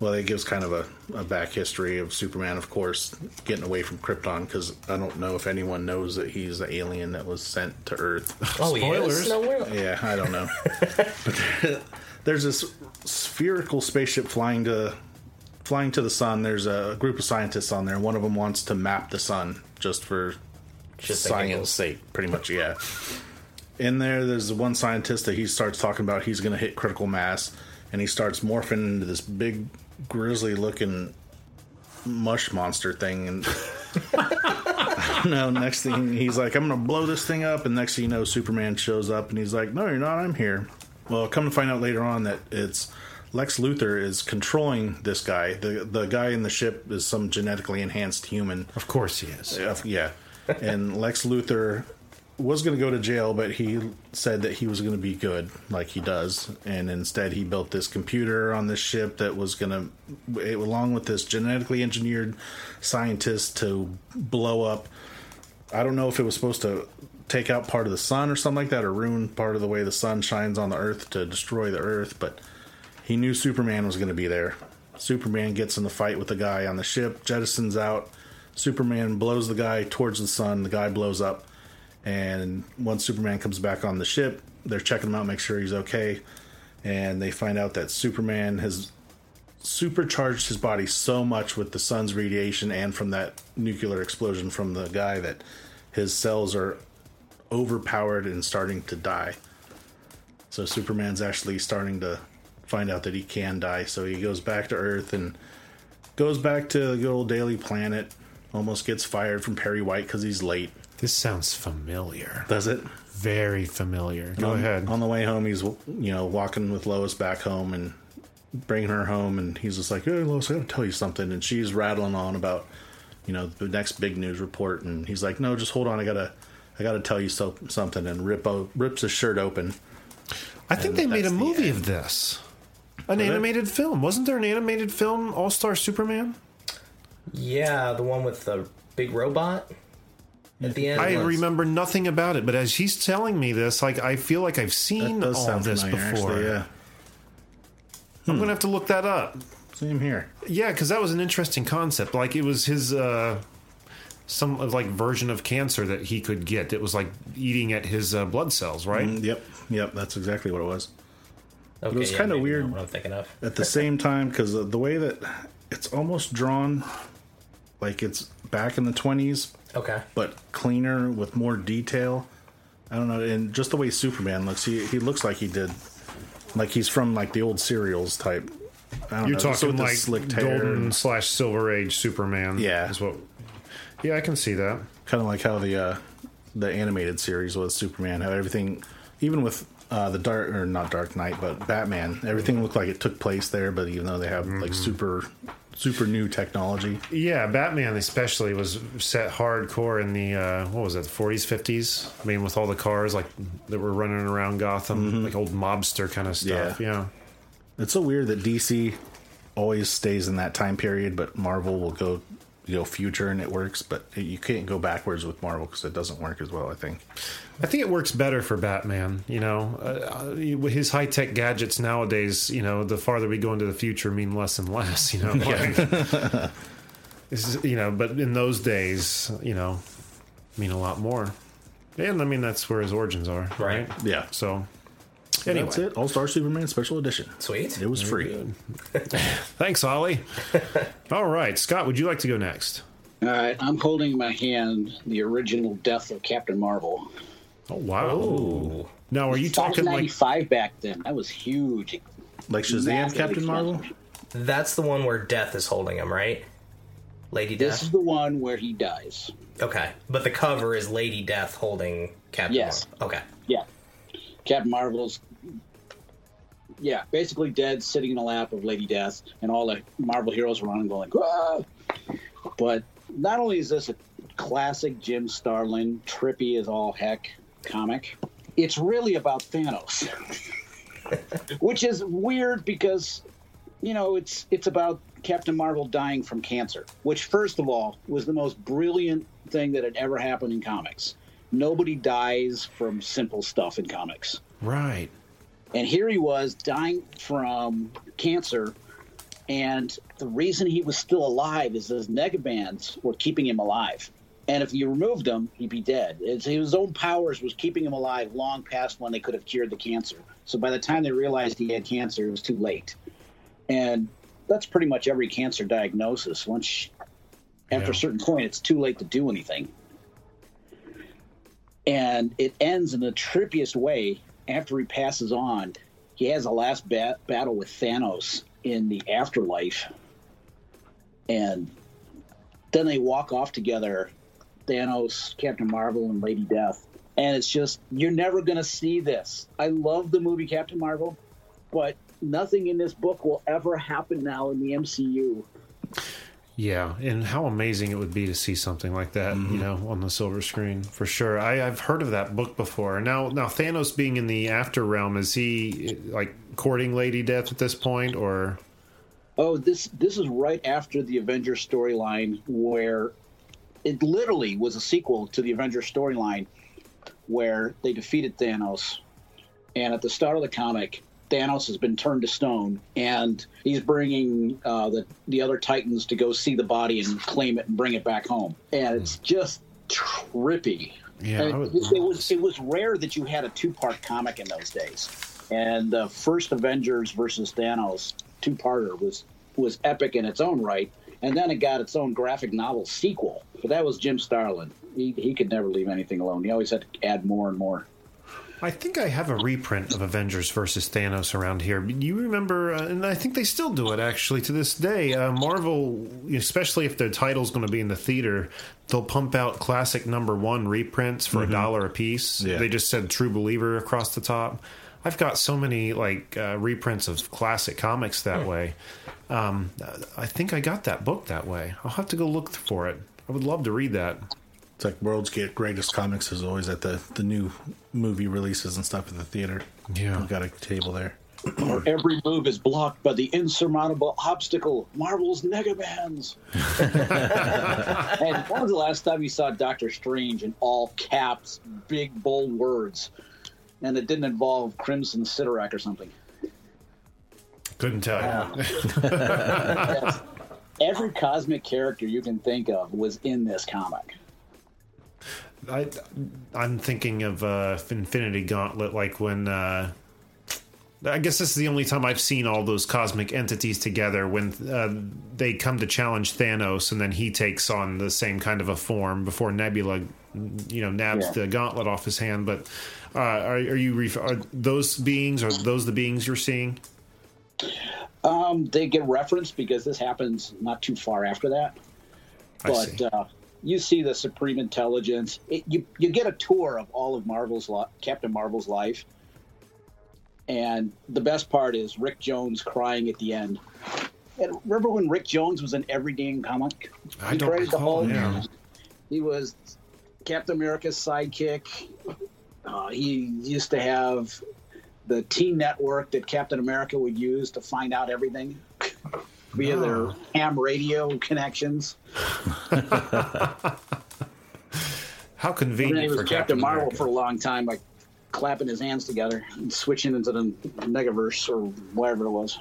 Well, it gives kind of a, a back history of Superman, of course, getting away from Krypton because I don't know if anyone knows that he's the alien that was sent to Earth. *laughs* Oh, Spoilers. is? Yeah, I don't know. but *laughs* there's this spherical spaceship flying to flying to the sun. There's a group of scientists on there. One of them wants to map the sun just for Just the science sake, pretty much. Yeah. In there, there's one scientist that he starts talking about. He's going to hit critical mass, and he starts morphing into this big, grizzly-looking mush monster thing. And I don't know. Next thing, he's like, "I'm going to blow this thing up," and next thing you know, Superman shows up, and he's like, "No, you're not. I'm here." Well, come to find out later on that it's Lex Luthor is controlling this guy. the The guy in the ship is some genetically enhanced human. Of course he is. Yeah. And Lex Luthor was going to go to jail, but he said that he was going to be good, like he does. And instead, he built this computer on this ship that was going to, along with this genetically engineered scientist, to blow up. I don't know if it was supposed to take out part of the sun or something like that, or ruin part of the way the sun shines on the Earth to destroy the Earth, but he knew Superman was going to be there. Superman gets in the fight with the guy on the ship, jettisons out. Superman blows the guy towards the sun. The guy blows up. And once Superman comes back on the ship, they're checking him out, make sure he's okay. And they find out that Superman has supercharged his body so much with the sun's radiation and from that nuclear explosion from the guy that his cells are overpowered and starting to die. So Superman's actually starting to find out that he can die. So he goes back to Earth and goes back to the good old Daily Planet. Almost gets fired from Perry White because he's late. This sounds familiar. Does it? Very familiar. Go on, ahead. On the way home, he's you know walking with Lois back home and bringing her home, and he's just like, "Hey, Lois, I got to tell you something." And she's rattling on about you know the next big news report, and he's like, "No, just hold on, I gotta, I gotta tell you so, something." And rip o- rips his shirt open. I think they made a the movie end. of this. An it? animated film. Wasn't there an animated film, All Star Superman? Yeah, the one with the big robot at the end. I was- remember nothing about it, but as he's telling me this, like I feel like I've seen all this familiar, before. actually. Yeah, I'm gonna have to look that up. same here. Yeah, because that was an interesting concept. Like it was his uh, some like version of cancer that he could get. It was like eating at his uh, blood cells, right? Mm, Yep, yep, that's exactly what it was. Okay, was yeah, kinda weird. What I'm thinking of. at the same time because the way that it's almost drawn like it's back in the 20s Okay. but cleaner with more detail i don't know and just the way superman looks he, he looks like he did like he's from like the old serials type I don't You're know, talking with like slicked hair golden slash silver age Superman. Yeah. is what. Yeah, I can see that. kind of like how the uh the animated series was superman how everything even with uh the dark or not dark knight but batman everything looked like it took place there but even though they have like super super new technology. Yeah, Batman especially was set hardcore in the uh, what was it, the forties, fifties? I mean, with all the cars like that were running around Gotham, like old mobster kind of stuff. Yeah. Yeah. It's so weird that DC always stays in that time period, but Marvel will go you know future and it works, but you can't go backwards with Marvel because it doesn't work as well. I think. I think it works better for Batman. You know, uh, his high tech gadgets nowadays, you know, the farther we go into the future, mean less and less. You know, *laughs* like, this is, you know, but in those days, you know, mean a lot more. And I mean, that's where his origins are, right? Yeah. So, anyway, That's it. All Star Superman Special Edition. Sweet. It was free. *laughs* thanks, Ollie. *laughs* All right, Scott, would you like to go next? All right, I'm holding in my hand the original Death of Captain Marvel. Oh wow! Ooh. Now, are you talking like 595 back then. That was huge. Like Shazam, Massively Captain Marvel. That's the one where Death is holding him, right? Lady Death. This Death. is the one where he dies. Okay, but the cover is Lady Death holding Captain. Yes. Marvel. Okay. Yeah. Captain Marvel's yeah, basically dead, sitting in the lap of Lady Death, and all the Marvel heroes around and going, ah! But not only is this a classic Jim Starlin, trippy as all heck comic, it's really about Thanos. *laughs* Which is weird because, you know, it's it's about Captain Marvel dying from cancer, which first of all was the most brilliant thing that had ever happened in comics. Nobody dies from simple stuff in comics. right? And here he was dying from cancer. And the reason he was still alive is his negabands were keeping him alive. And if you removed them, he'd be dead. It's, his own powers was keeping him alive long past when they could have cured the cancer. So by the time they realized he had cancer, it was too late. And that's pretty much every cancer diagnosis. Once, after Yeah. a certain point, it's too late to do anything. And it ends in the trippiest way after he passes on. He has a last bat- battle with Thanos in the afterlife. And then they walk off together Thanos, Captain Marvel, and Lady Death. And it's just, you're never going to see this. I love the movie Captain Marvel, but nothing in this book will ever happen now in the MCU. Yeah, and how amazing it would be to see something like that, you mm-hmm. know, on the silver screen for sure. I, I've heard of that book before. Now, now Thanos being in the after realm, is he like courting Lady Death at this point, or Oh, this this is right after the Avengers storyline where it literally was a sequel to the Avengers storyline where they defeated Thanos. And at the start of the comic, Thanos has been turned to stone, and he's bringing uh, the the other Titans to go see the body and claim it and bring it back home. And it's just trippy. Yeah, it, would- it was it was rare that you had a two part comic in those days. And the first Avengers versus Thanos two parter was was epic in its own right. And then it got its own graphic novel sequel. But that was Jim Starlin. He, he could never leave anything alone. He always had to add more and more. I think I have a reprint of Avengers versus Thanos around here. You remember, uh, and I think they still do it actually to this day. Uh, Marvel, especially if their title's going to be in the theater, they'll pump out classic number one reprints for a dollar a piece. Yeah. They just said True Believer across the top. I've got so many like uh, reprints of classic comics that way. Um, I think I got that book that way. I'll have to go look for it. I would love to read that. It's like World's Get Greatest Comics is always at the the new movie releases and stuff at the theater. Yeah. We've got a table there. *clears throat* Every move is blocked by the insurmountable obstacle, Marvel's Negabands. *laughs* and when was the last time you saw Doctor Strange in all caps, big bold words, and it didn't involve Crimson Cyttorak or something? Couldn't tell you. *laughs* Yes. Every cosmic character you can think of was in this comic. I, I'm thinking of uh, Infinity Gauntlet, like when. Uh, I guess this is the only time I've seen all those cosmic entities together when uh, they come to challenge Thanos, and then he takes on the same kind of a form before Nebula, you know, nabs Yeah. the gauntlet off his hand. But uh, are, are you ref- are those beings? Are those the beings you're seeing? Um, they get referenced because this happens not too far after that. I but see. uh, you see the Supreme Intelligence. It, you you get a tour of all of Marvel's li- Captain Marvel's life, and the best part is Rick Jones crying at the end And remember when Rick Jones was in every damn comic? I He don't created the. Hulk. Yeah. He was Captain America's sidekick. Uh, he used to have the Teen Network that Captain America would use to find out everything *laughs* via Oh. their ah. ham radio connections. *laughs* How And then convenient he was for Captain Captain Marvel America. for a long time by clapping his hands together and switching into the Megaverse or whatever it was.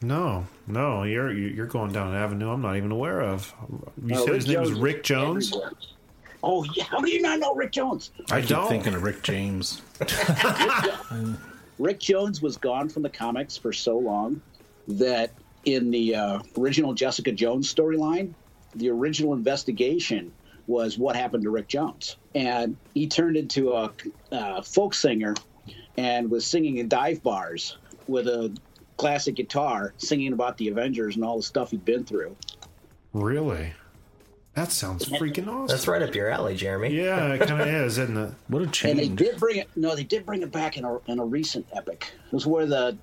No, no, you're you're going down an avenue I'm not even aware of. You No, said his Rick name was Rick Jones. everywhere. Oh yeah, how do you not know Rick Jones? I, I keep don't. thinking of Rick James. *laughs* Rick Jones was gone from the comics for so long that in the uh, original Jessica Jones storyline, the original investigation was what happened to Rick Jones, and he turned into a uh, folk singer and was singing in dive bars with a classic guitar, singing about the Avengers and all the stuff he'd been through. Really? That sounds freaking awesome. That's right up your alley, Jeremy. Yeah, it kind of *laughs* is, isn't it? What a And change! they did bring it. No, they did bring it back in a in a recent epic. It was where the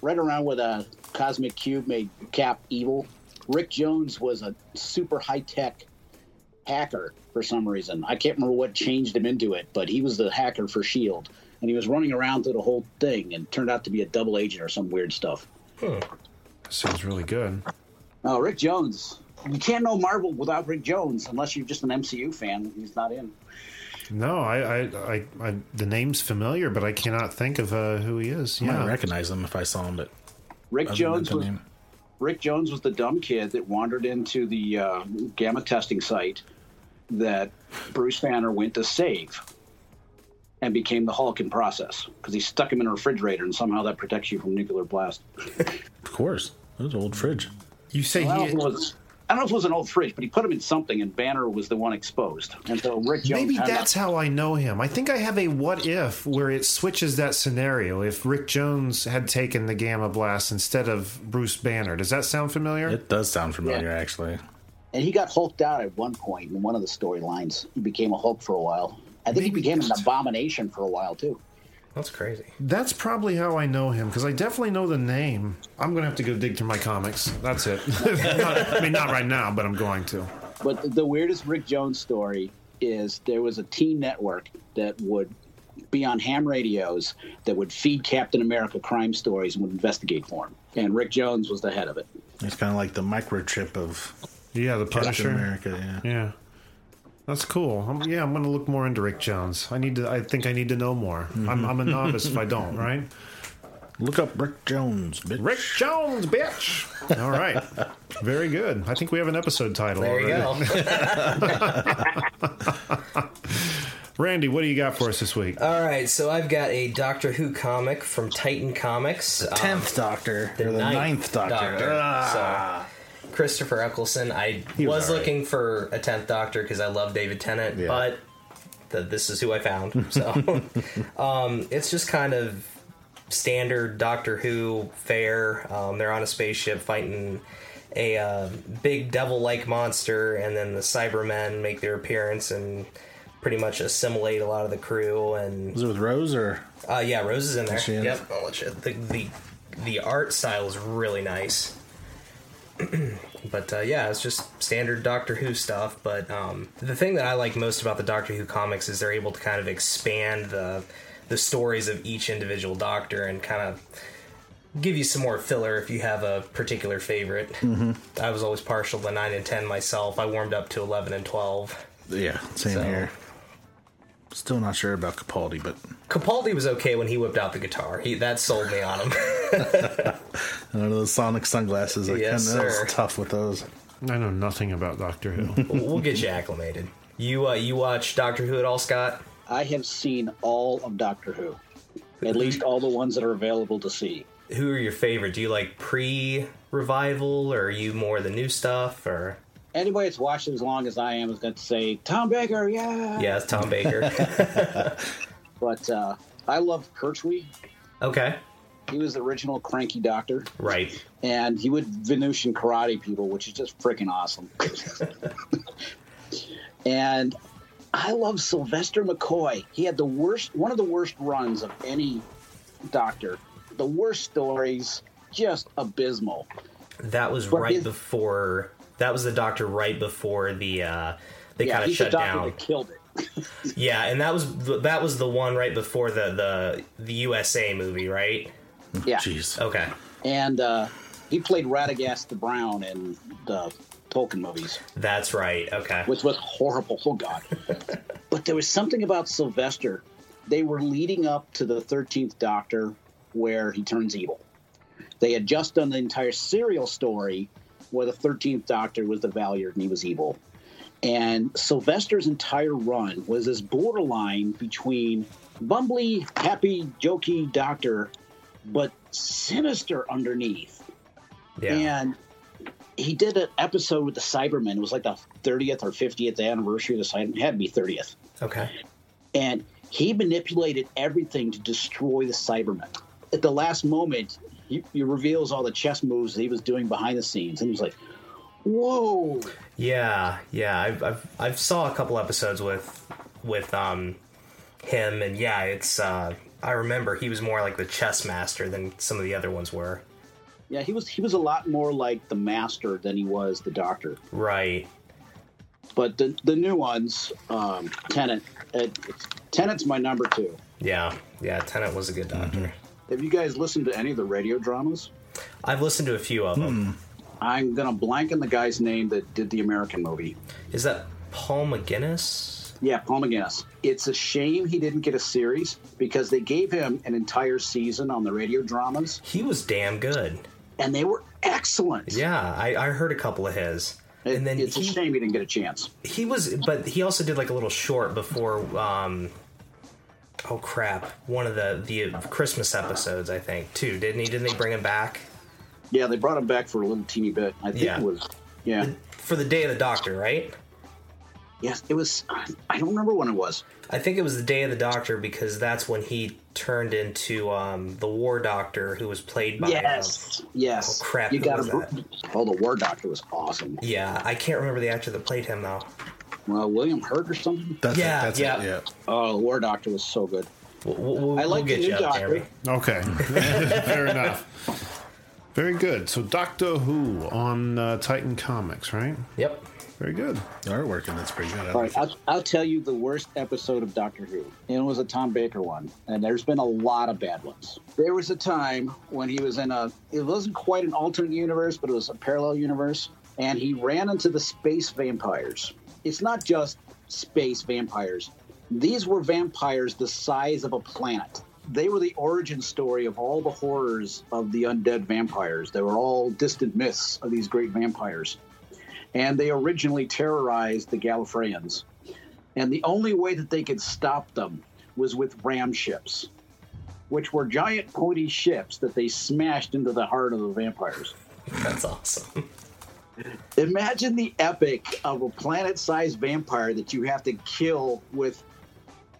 right around where the cosmic cube made Cap evil. Rick Jones was a super high tech hacker for some reason. I can't remember what changed him into it, but he was the hacker for Shield, and he was running around through the whole thing, and turned out to be a double agent or some weird stuff. Hmm. Sounds really good. Oh, Rick Jones. You can't know Marvel without Rick Jones unless you're just an MCU fan. He's not in. No, I, I, I, I the name's familiar, but I cannot think of uh, who he is. Yeah. I might recognize him if I saw him, but Rick Jones was name. Rick Jones was the dumb kid that wandered into the uh, gamma testing site that Bruce Banner went to save and became the Hulk in process because he stuck him in a refrigerator and somehow that protects you from nuclear blast. Of course, it was old fridge. you say I he. if it was, I don't know if it was an old fridge, but he put him in something and Banner was the one exposed. And so Rick Jones. Maybe had that's how I know him. I think I have a what if where it switches that scenario. If Rick Jones had taken the gamma blast instead of Bruce Banner, does that sound familiar? It does sound familiar, Yeah. actually. And he got hulked out at one point in one of the storylines. He became a Hulk for a while. I think he became an abomination for a while too. That's crazy. That's probably how I know him because I definitely know the name. I'm gonna have to go dig through my comics. That's it. *laughs* Not- I mean, not right now, but I'm going to. But the, the weirdest Rick Jones story is there was a teen network that would be on ham radios that would feed Captain America crime stories and would investigate for him. And Rick Jones was the head of it. It's kind of like the microchip of Yeah, the Captain Punisher. America. Yeah. Yeah, that's cool. Um yeah, I'm gonna look more into Rick Jones. I need to. I think I need to know more. I'm, I'm a novice if I don't. *laughs* Right? Look up Rick Jones, bitch. Rick Jones, bitch. All right, very good. I think we have an episode title. There you already. go. *laughs* Randy, what do you got for us this week? All right, so I've got a Doctor Who comic from Titan Comics. The Um, tenth Doctor or the ninth, Doctor. Ah. So, Christopher Eccleston. I was was, right. looking for a tenth Doctor because I love David Tennant, Yeah. but th this is who I found. *laughs* So um, it's just kind of standard Doctor Who fare. Um, they're on a spaceship fighting a uh, big devil-like monster, and then the Cybermen make their appearance and pretty much assimilate a lot of the crew and Was it with Rose or? uh, yeah, Rose is in there. in? Yep. You- The, the the art style is really nice. *clears throat* but uh, yeah, it's just standard Doctor Who stuff. But um, the thing that I like most about the Doctor Who comics is they're able to kind of expand the the stories of each individual Doctor and kind of give you some more filler if you have a particular favorite. Mm-hmm. I was always partial to nine and ten myself. I warmed up to eleven and twelve. Yeah, same So- here. Still not sure about Capaldi, but Capaldi was okay when he whipped out the guitar. He that sold me on him. *laughs* none of those Sonic sunglasses. I Yes, kinda, that was sir. tough with those. I know nothing about Doctor Who. *laughs* we'll get you acclimated. You uh, you watch Doctor Who at all, Scott? I have seen all of Doctor Who, at least all the ones that are available to see. Who are your favorite? Do you like pre revival, or are you more the new stuff? Or Anybody that's watched it as long as I am is going to say Tom Baker, yeah. yeah, it's Tom Baker. *laughs* But uh, I love Pertwee. okay, He was the original cranky doctor, right. and he would Venusian karate people, which is just freaking awesome. *laughs* and I love Sylvester McCoy. He had the worst, one of the worst runs of any doctor. The worst stories, just abysmal. That was But right his- before. That was the doctor right before the uh, they yeah, kind of he's the shut doctor down. that killed it. Yeah, and that was that was the one right before the the the USA movie, right? Yeah, Jeez. Okay. and uh, he played Radagast the Brown in the Tolkien movies, That's right. Okay. which was horrible. Oh God! *laughs* but there was something about Sylvester. They were leading up to the Thirteenth Doctor, where he turns evil. They had just done the entire serial story where the Thirteenth Doctor was the Valeyard and he was evil. And Sylvester's entire run was this borderline between bumbly, happy, jokey doctor, but sinister underneath. Yeah. And he did an episode with the Cybermen. It was like the 30th or 50th anniversary of the Cybermen. It had to be 30th. okay. And he manipulated everything to destroy the Cybermen. At the last moment, he, he reveals all the chess moves that he was doing behind the scenes. And he was like, whoa. Yeah, yeah. I've, I've I've saw a couple episodes with with um him, and yeah, it's. uh I remember he was more like the chess master than some of the other ones were. Yeah, he was he was a lot more like the master than he was the doctor. Right. But the the new ones, um, Tennant, uh, Tennant's my number two. Yeah. Yeah. Tennant was a good doctor. Have you guys listened to any of the radio dramas? I've listened to a few of them. I'm gonna blank on the guy's name that did the American movie. Is that Paul McGann? Yeah, Paul McGann. It's a shame he didn't get a series because they gave him an entire season on the radio dramas, He was damn good. and they were excellent. Yeah, I, I heard a couple of his. It- and then it's a shame he didn't get a chance. he was, but he also did like a little short before. um Oh crap! One of the the Christmas episodes, I think, too. Didn't he? Didn't they bring him back Yeah, they brought him back for a little teeny bit. I think Yeah. it was. Yeah. for the Day of the Doctor? Right? Yes, it was. I don't remember when it was. I think it was the Day of the Doctor because that's when he turned into um the War Doctor, who was played by. Yes. Yes. Oh, crap, You got was to. Oh, the War Doctor was awesome. yeah, I can't remember the actor that played him though. Well, William Hurt or something. That's Yeah, it. That's yeah. it. Yeah. Oh, the War Doctor was so good. We'll, we'll, I like we'll the new Doctor. Jeremy. Okay, *laughs* fair enough. Very good. So Doctor Who on uh, Titan Comics, right? Yep. Very good. The artwork and that's pretty good. I All like right, it. I'll, I'll tell you the worst episode of Doctor Who. It was a Tom Baker one. And there's been a lot of bad ones. There was a time when he was in a, it wasn't quite an alternate universe, but it was a parallel universe. And he ran into the space vampires. It's not just space vampires, these were vampires the size of a planet. They were the origin story of all the horrors of the undead vampires. They were all distant myths of these great vampires and they originally terrorized the Gallifreyans. And the only way that they could stop them was with ram ships, which were giant pointy ships that they smashed into the heart of the vampires. That's awesome. Imagine the epic of a planet sized vampire that you have to kill with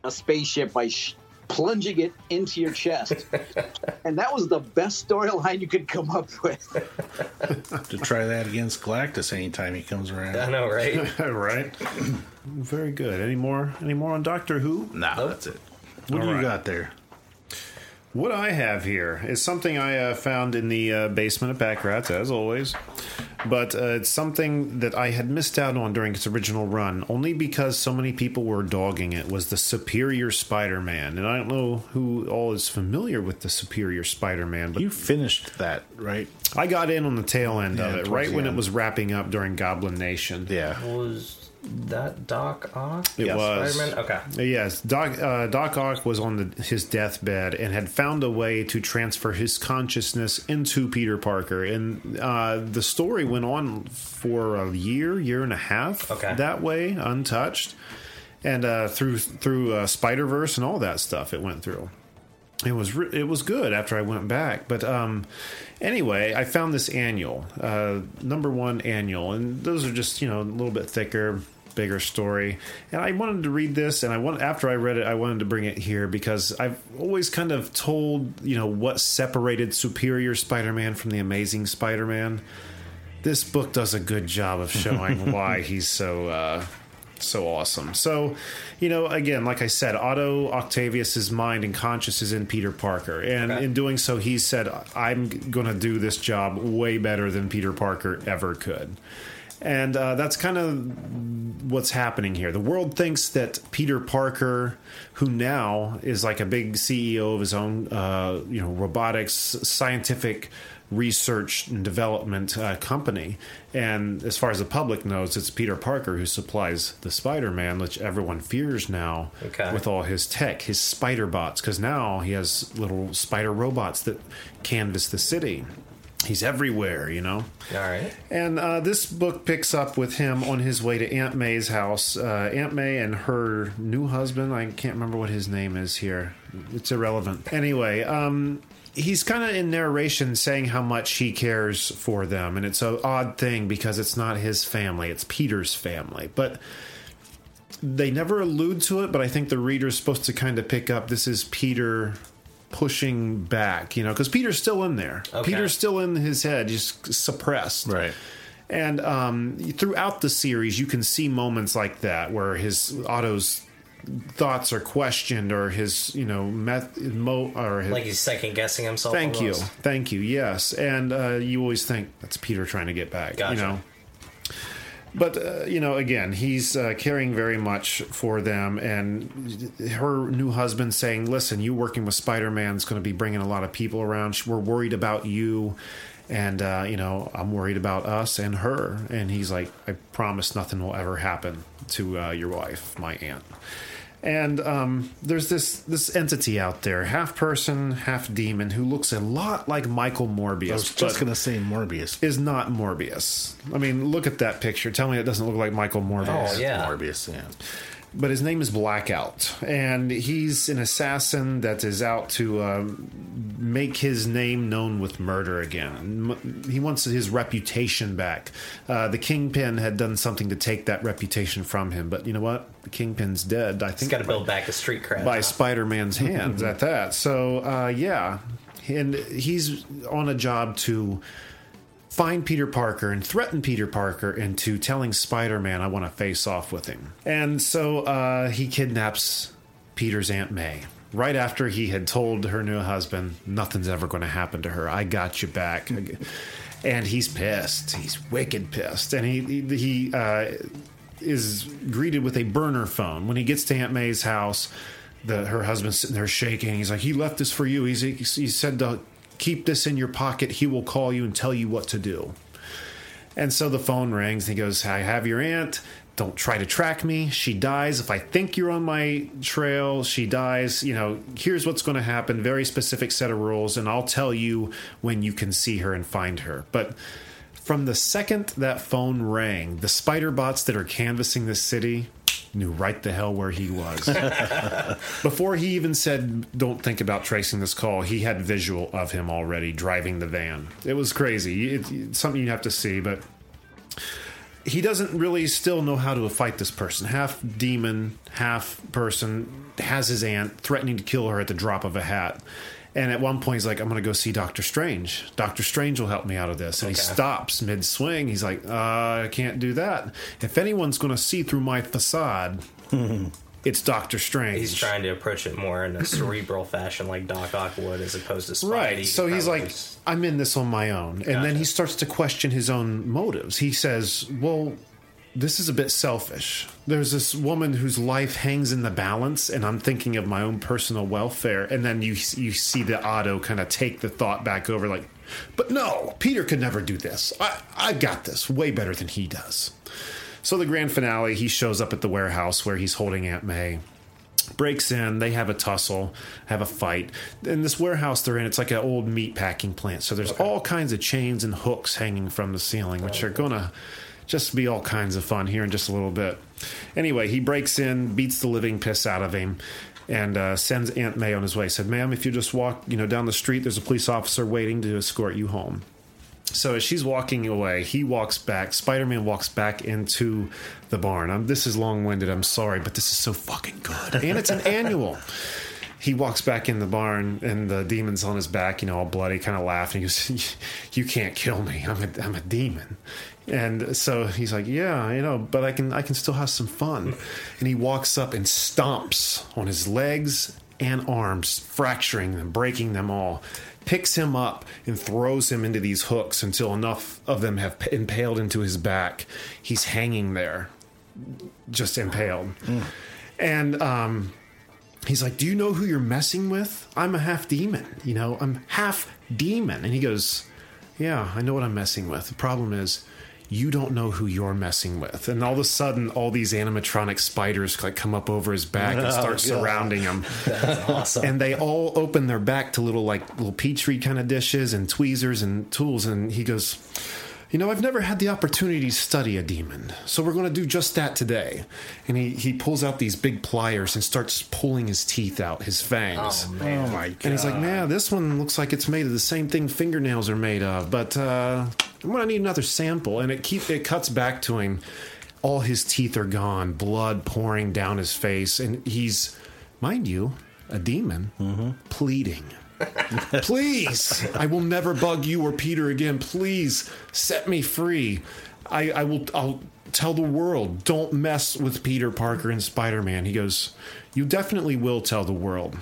a spaceship by sh- plunging it into your chest. *laughs* and that was the best storyline you could come up with. to try that against Galactus anytime he comes around. I know, right? *laughs* right. *clears throat* Very good. Any more? Any more on Doctor Who? Nah, that's it. What All do you got there? What I have here is something I uh, found in the uh, basement of Pack Rats, as always. But uh, it's something that I had missed out on during its original run, only because so many people were dogging it. Was the Superior Spider-Man, and I don't know who all is familiar with the Superior Spider-Man, but You finished that, right? I got in on the tail end of it, right the when it was wrapping up during Goblin Nation. Yeah. Was that Doc Ock? It Yes. was. Spider-Man? Okay. Yes, Doc uh, Doc Ock was on the, his deathbed and had found a way to transfer his consciousness into Peter Parker, and uh, the story went on for a year, year and a half. Okay. that way, untouched, and uh, through through uh, Spider Verse and all that stuff, it went through. It was re- it was good after I went back, but um, anyway, I found this annual, uh, number one annual, and those are just you know a little bit thicker, bigger story. And I wanted to read this, and I want after I read it, I wanted to bring it here because I've always kind of told you know what separated Superior Spider-Man from the Amazing Spider-Man. This book does a good job of showing *laughs* why he's so. Uh, so awesome. So, you know, again, like I said, Otto Octavius's mind and conscience is in Peter Parker, and Okay. in doing so, he said, "I'm going to do this job way better than Peter Parker ever could." And uh, that's kind of what's happening here. The world thinks that Peter Parker, who now is like a big CEO of his own, uh, you know, robotics scientific research and development uh, company, and as far as the public knows, it's Peter Parker who supplies the Spider-Man, which everyone fears now Okay. with all his tech, his spider bots, because now he has little spider robots that canvass the city. He's everywhere, you know. All right. And uh, this book picks up with him on his way to Aunt May's house. Uh, Aunt May and her new husband, I can't remember what his name is here. It's irrelevant. Anyway, um, he's kind of in narration saying how much he cares for them. And it's an odd thing because it's not his family, it's Peter's family. But they never allude to it, but I think the reader is supposed to kind of pick up this is Peter pushing back, you know, because Peter's still in there. Okay. Peter's still in his head, just suppressed. Right. And um, throughout the series, you can see moments like that where his Otto's thoughts are questioned, or his you know meth mo or his, Like he's second guessing himself. thank you, thank you, yes. And uh, you always think that's Peter trying to get back, Gotcha. you know. But uh, you know, again, he's uh, caring very much for them, and her new husband saying, "Listen, you working with Spider Man is going to be bringing a lot of people around. We're worried about you, and uh, you know, I'm worried about us and her." And he's like, "I promise nothing will ever happen to uh, your wife, my aunt." And um, there's this this entity out there, half person, half demon, who looks a lot like Michael Morbius. I was just going to say Morbius. is not Morbius. I mean, look at that picture. Tell me it doesn't look like Michael Morbius. Oh, yeah. Morbius, yeah. But his name is Blackout, and he's an assassin that is out to um, make his name known with murder again. He wants his reputation back. Uh, the Kingpin had done something to take that reputation from him, but you know what? The Kingpin's dead. I He's think got to build back the street cred. by Spider Man's *laughs* hands at that. So uh, yeah, and he's on a job to find Peter Parker and threaten Peter Parker into telling Spider Man I want to face off with him. And so uh, he kidnaps Peter's Aunt May. Right after he had told her new husband, nothing's ever going to happen to her. I got you back. And he's pissed. He's wicked pissed. And he, he, he uh, is greeted with a burner phone when he gets to Aunt May's house. The her husband's sitting there shaking. He's like, "He left this for you." He's he said to keep this in your pocket. He will call you and tell you what to do. And so the phone rings. And he goes, "I have your aunt. Don't try to track me. She dies if I think you're on my trail. She dies. You know, here's what's going to happen. Very specific set of rules, and I'll tell you when you can see her and find her." But from the second that phone rang, the spider bots that are canvassing this city knew right the hell where he was. *laughs* Before he even said, "Don't think about tracing this call," he had visual of him already driving the van. It was crazy. It, it's something you have to see, but he doesn't really still know how to fight this person. Half demon, half person, has his aunt threatening to kill her at the drop of a hat. And at one point, he's like, I'm going to go see Doctor Strange. Doctor Strange will help me out of this. And he stops mid swing. He's like, uh, I can't do that. If anyone's going to see through my facade, *laughs* it's Doctor Strange. He's trying to approach it more in a cerebral fashion, like Doc Ock would, as opposed to Spidey. Right. So he's like, just- I'm in this on my own. And then he starts to question his own motives. He says, Well, this is a bit selfish. There's this woman whose life hangs in the balance, and I'm thinking of my own personal welfare. And then you you see the Otto kind of take the thought back over, like, but no, Peter could never do this. I I got this way better than he does. So the grand finale, he shows up at the warehouse where he's holding Aunt May breaks in. They have a tussle, have a fight. In this warehouse they're in, it's like an old meat packing plant. So there's all kinds of chains and hooks hanging from the ceiling, which are gonna just be all kinds of fun here in just a little bit. Anyway, he breaks in, beats the living piss out of him. And uh, sends Aunt May on his way. Said, "Ma'am, if you just walk, you know, down the street, there's a police officer waiting to escort you home." So as she's walking away, he walks back. Spider Man walks back into the barn. I'm, this is long winded. I'm sorry, but this is so fucking good. And it's an annual. he walks back in the barn and the demon's on his back, you know, all bloody, kind of laughing. He goes, "You can't kill me. I'm a, I'm a demon." And so he's like, "Yeah, you know, but I can I can still have some fun." And he walks up and stomps on his legs and arms, fracturing them, breaking them all. Picks him up and throws him into these hooks until enough of them have impaled into his back. He's hanging there, just impaled. And um, he's like, Do you know who you're messing with? I'm a half demon. You know, I'm half demon. And he goes, Yeah, I know what I'm messing with. The problem is, you don't know who you're messing with. And all of a sudden, all these animatronic spiders like come up over his back and Oh, start God. surrounding him. *laughs* That's awesome. And they all open their back to little like little petri kind of dishes and tweezers and tools. And he goes, "You know, I've never had the opportunity to study a demon, so we're going to do just that today." And he he pulls out these big pliers and starts pulling his teeth out, his fangs. Oh, Oh my god! And he's like, man, this one looks like it's made of the same thing fingernails are made of, but uh, I'm gonna need another sample. And it keep it cuts back to him. All his teeth are gone, blood pouring down his face, and he's, mind you, a demon, pleading. *laughs* Please, I will never bug you or Peter again. Please set me free. I, I will. I'll tell the world. Don't mess with Peter Parker and Spider Man. He goes, you definitely will tell the world,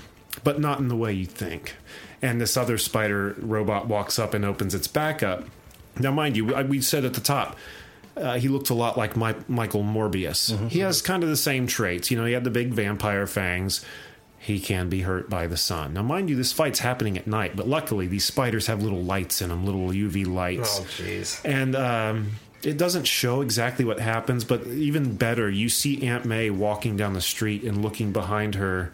but not in the way you think. And this other spider robot walks up and opens its back up. Now, mind you, we said at the top. Uh, he looked a lot like My- Michael Morbius. He has kind of the same traits. You know, he had the big vampire fangs he can be hurt by the sun. Now, mind you, this fight's happening at night, but luckily these spiders have little lights in them, little UV lights. Oh, jeez. And um, it doesn't show exactly what happens, but even better, you see Aunt May walking down the street and looking behind her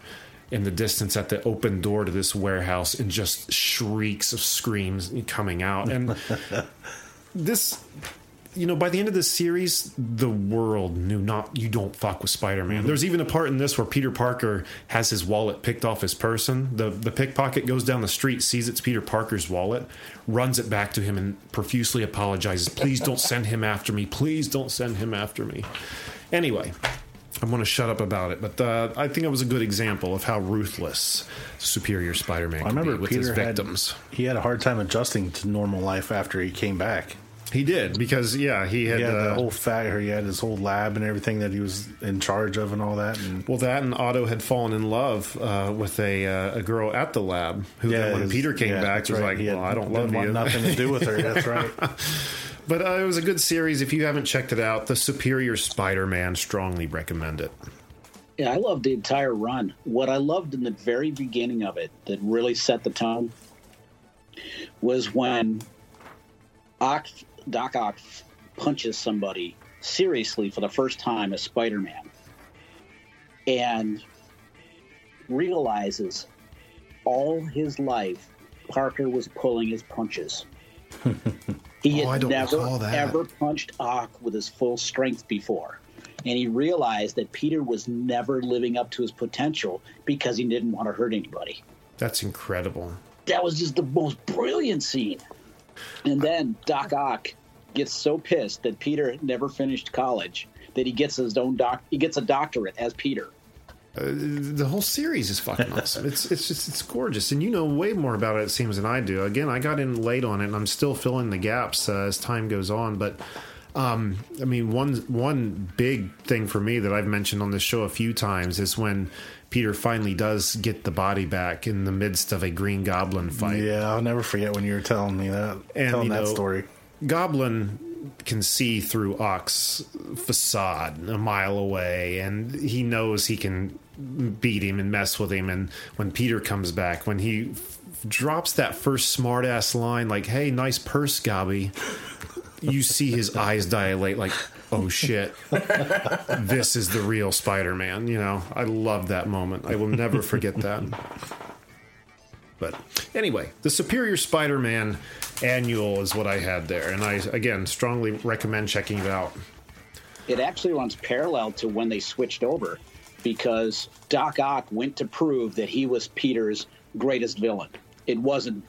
in the distance at the open door to this warehouse and just shrieks of screams coming out. And *laughs* this you know, by the end of this series, the world knew not you don't fuck with Spider Man. There's even a part in this where Peter Parker has his wallet picked off his person. The the pickpocket goes down the street, sees it's Peter Parker's wallet, runs it back to him, and profusely apologizes. Please don't send him after me. Please don't send him after me. Anyway, I'm going to shut up about it, but uh, I think it was a good example of how ruthless Superior Spider Man I remember be with Peter his had he had a hard time adjusting to normal life after he came back. He did because yeah, he had, He had uh, the whole fact, or he had his whole lab and everything that he was in charge of, and all that. And Well, that and Otto had fallen in love uh, with a uh, a girl at the lab who then when his- Peter came yeah, back was right. like, He had- "Well, I don't love want you." Nothing to do with her. That's right. *laughs* but uh, it was a good series. If you haven't checked it out, the Superior Spider-Man, strongly recommend it. Yeah, I loved the entire run. What I loved in the very beginning of it that really set the tone was when Ock, Doc Ock punches somebody seriously for the first time as Spider Man and realizes all his life Parker was pulling his punches. *laughs* He Oh, had never ever punched Ock with his full strength before. And he realized that Peter was never living up to his potential because he didn't want to hurt anybody. That's incredible. That was just the most brilliant scene. And then Doc Ock gets so pissed that Peter never finished college that he gets his own doc he gets a doctorate as Peter. The whole series is fucking *laughs* awesome. It's it's just it's gorgeous, and you know way more about it. It seems than I do. Again, I got in late on it, and I'm still filling the gaps uh, as time goes on. But um, I mean, one one big thing for me that I've mentioned on this show a few times is when Peter finally does get the body back in the midst of a Green Goblin fight. yeah, I'll never forget when you were telling me that, And, telling that know, story. Goblin can see through Ock's facade a mile away, and he knows he can beat him and mess with him. And when Peter comes back, when he f- drops that first smartass line, like, hey, nice purse, Gobby, you see his eyes dilate, like, oh shit, this is the real Spider Man. You know, I love that moment. I will never forget that. But anyway, the Superior Spider Man annual is what I had there. And I, again, strongly recommend checking it out. It actually runs parallel to when they switched over because Doc Ock went to prove that he was Peter's greatest villain. It wasn't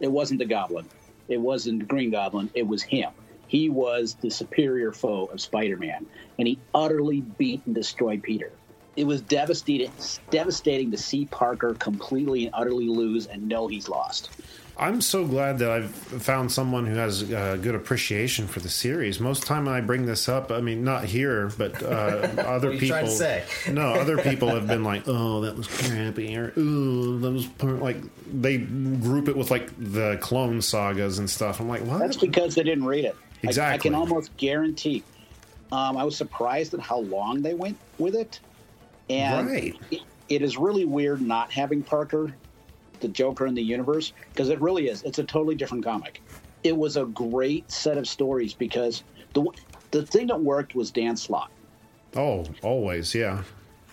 it wasn't the Goblin. It wasn't Green Goblin. It was him. He was the superior foe of Spider-Man, and he utterly beat and destroyed Peter. it was devastating, devastating to see Parker completely and utterly lose and know he's lost. I'm so glad that I've found someone who has uh, good appreciation for the series. Most time I bring this up, I mean, not here, but uh, other *laughs* What are you people. to say? *laughs* no, other people have been like, *laughs* "Oh, that was crappy," or "Ooh, that was like." They group it with like the clone sagas and stuff. I'm like, what? That's because they didn't read it. I- I, can almost guarantee. Um, I was surprised at how long they went with it, and Right. it, it is really weird not having Parker, the Joker in the universe, because it really is. It's a totally different comic. It was a great set of stories because the the thing that worked was Dan Slott. oh, always, yeah.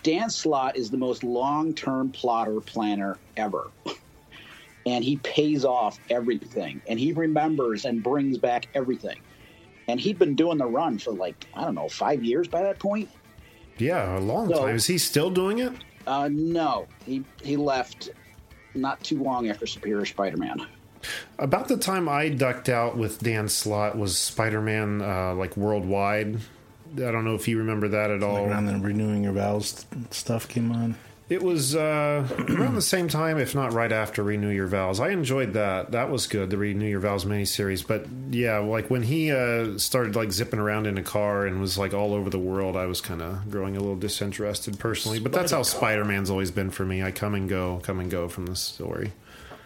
Dan Slott is the most long term plotter planner ever. *laughs* And he pays off everything. And he remembers and brings back everything. And he'd been doing the run for like, I don't know, five years by that point. Yeah, a long So- time. Is he still doing it? Uh, no, he, he left not too long after Superior Spider Man. About the time I ducked out with Dan Slott was Spider-Man, uh, like worldwide. I don't know if you remember that at all. Like around the renewing your vows stuff came on. It was uh, *clears throat* around the same time, if not right after Renew Your Vows. I enjoyed that. That was good, the Renew Your Vows miniseries. But yeah, like when he uh, started like zipping around in a car and was like all over the world, I was kind of growing a little disinterested personally. But that's how Spider Man's always been for me. I come and go, come and go from the story.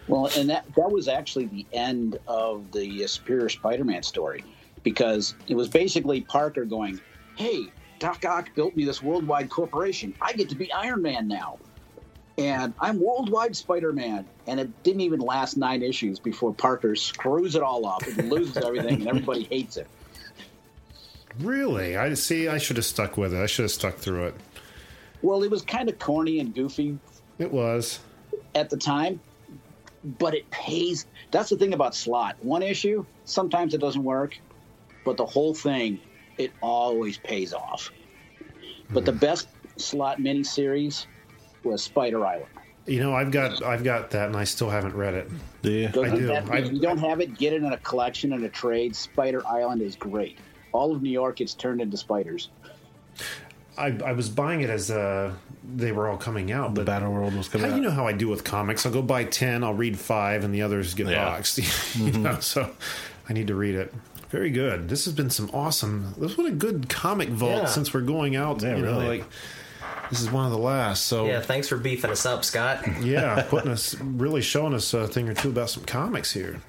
Well, and that, that was actually the end of the Superior Spider Man story because it was basically Parker going, Hey, Doc Ock built me this worldwide corporation. I get to be Iron Man now. And I'm worldwide Spider Man. And it didn't even last nine issues before Parker screws it all up and loses everything, and everybody hates it. Really? I see. I should have stuck with it. I should have stuck through it. Well, it was kind of corny and goofy It was. at the time, but it pays. That's the thing about Slott. One issue, sometimes it doesn't work, but the whole thing, it always pays off. But the best Slott miniseries was Spider Island. You know, I've got I've got that, and I still haven't read it. Yeah. Go I do. that. I- if you don't have it, get it in a collection and a trade. Spider Island is great. All of New York gets turned into spiders. I, I was buying it as uh, they were all coming out, The Battle World was coming How out. you know how I do with comics? I'll go buy ten, I'll read five, and the others get Yeah. boxed. *laughs* you know, so I need to read it. Very good. This has been some awesome. This was a good comic vault Yeah. since we're going out. Yeah, you know, really. like this is one of the last. So Yeah, thanks for beefing us up, Scott. *laughs* yeah, putting us really showing us a thing or two about some comics here.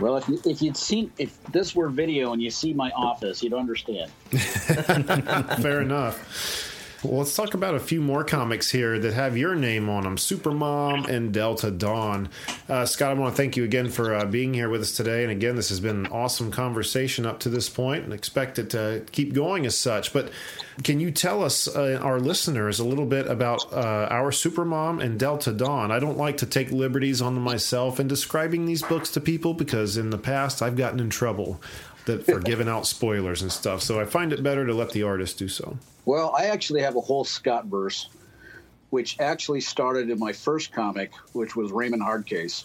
Well, if, you, if you'd seen, if this were video and you see my office, you'd understand. *laughs* Fair enough. Well, let's talk about a few more comics here that have your name on them Supermom and Delta Dawn. Uh, Scott, I want to thank you again for uh, being here with us today. And again, this has been an awesome conversation up to this point and expect it to keep going as such. But can you tell us, uh, our listeners, a little bit about uh, our Supermom and Delta Dawn? I don't like to take liberties on myself in describing these books to people because in the past I've gotten in trouble. That for giving out spoilers and stuff, so I find it better to let the artist do so. Well, I actually have a whole Scott verse, which actually started in my first comic, which was Raymond Hardcase.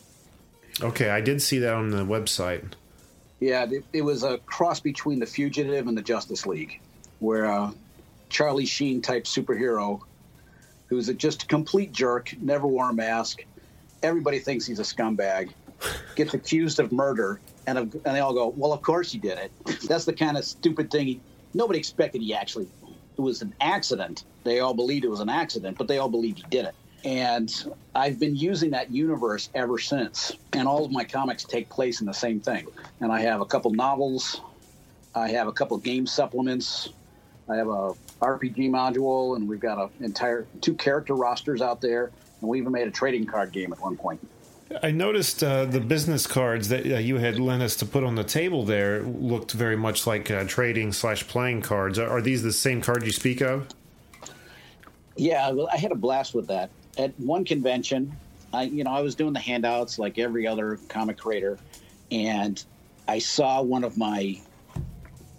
Okay, I did see that on the website. Yeah, it, it was a cross between the Fugitive and the Justice League, where uh, Charlie Sheen type superhero, who's a, just a complete jerk, never wore a mask. Everybody thinks he's a scumbag, gets accused of murder, and, and they all go, "Well, of course he did it." *laughs* That's the kind of stupid thing. He, nobody expected he actually. It was an accident. They all believed it was an accident, but they all believed he did it. And I've been using that universe ever since. And all of my comics take place in the same thing. And I have a couple novels. I have a couple game supplements. I have a RPG module, and we've got a entire two character rosters out there. And we even made a trading card game at one point. I noticed uh, the business cards that uh, you had lent us to put on the table there looked very much like uh, trading slash playing cards. Are, are these the same cards you speak of? Yeah, well, I had a blast with that. At one convention, I you know I was doing the handouts like every other comic creator, and I saw one of my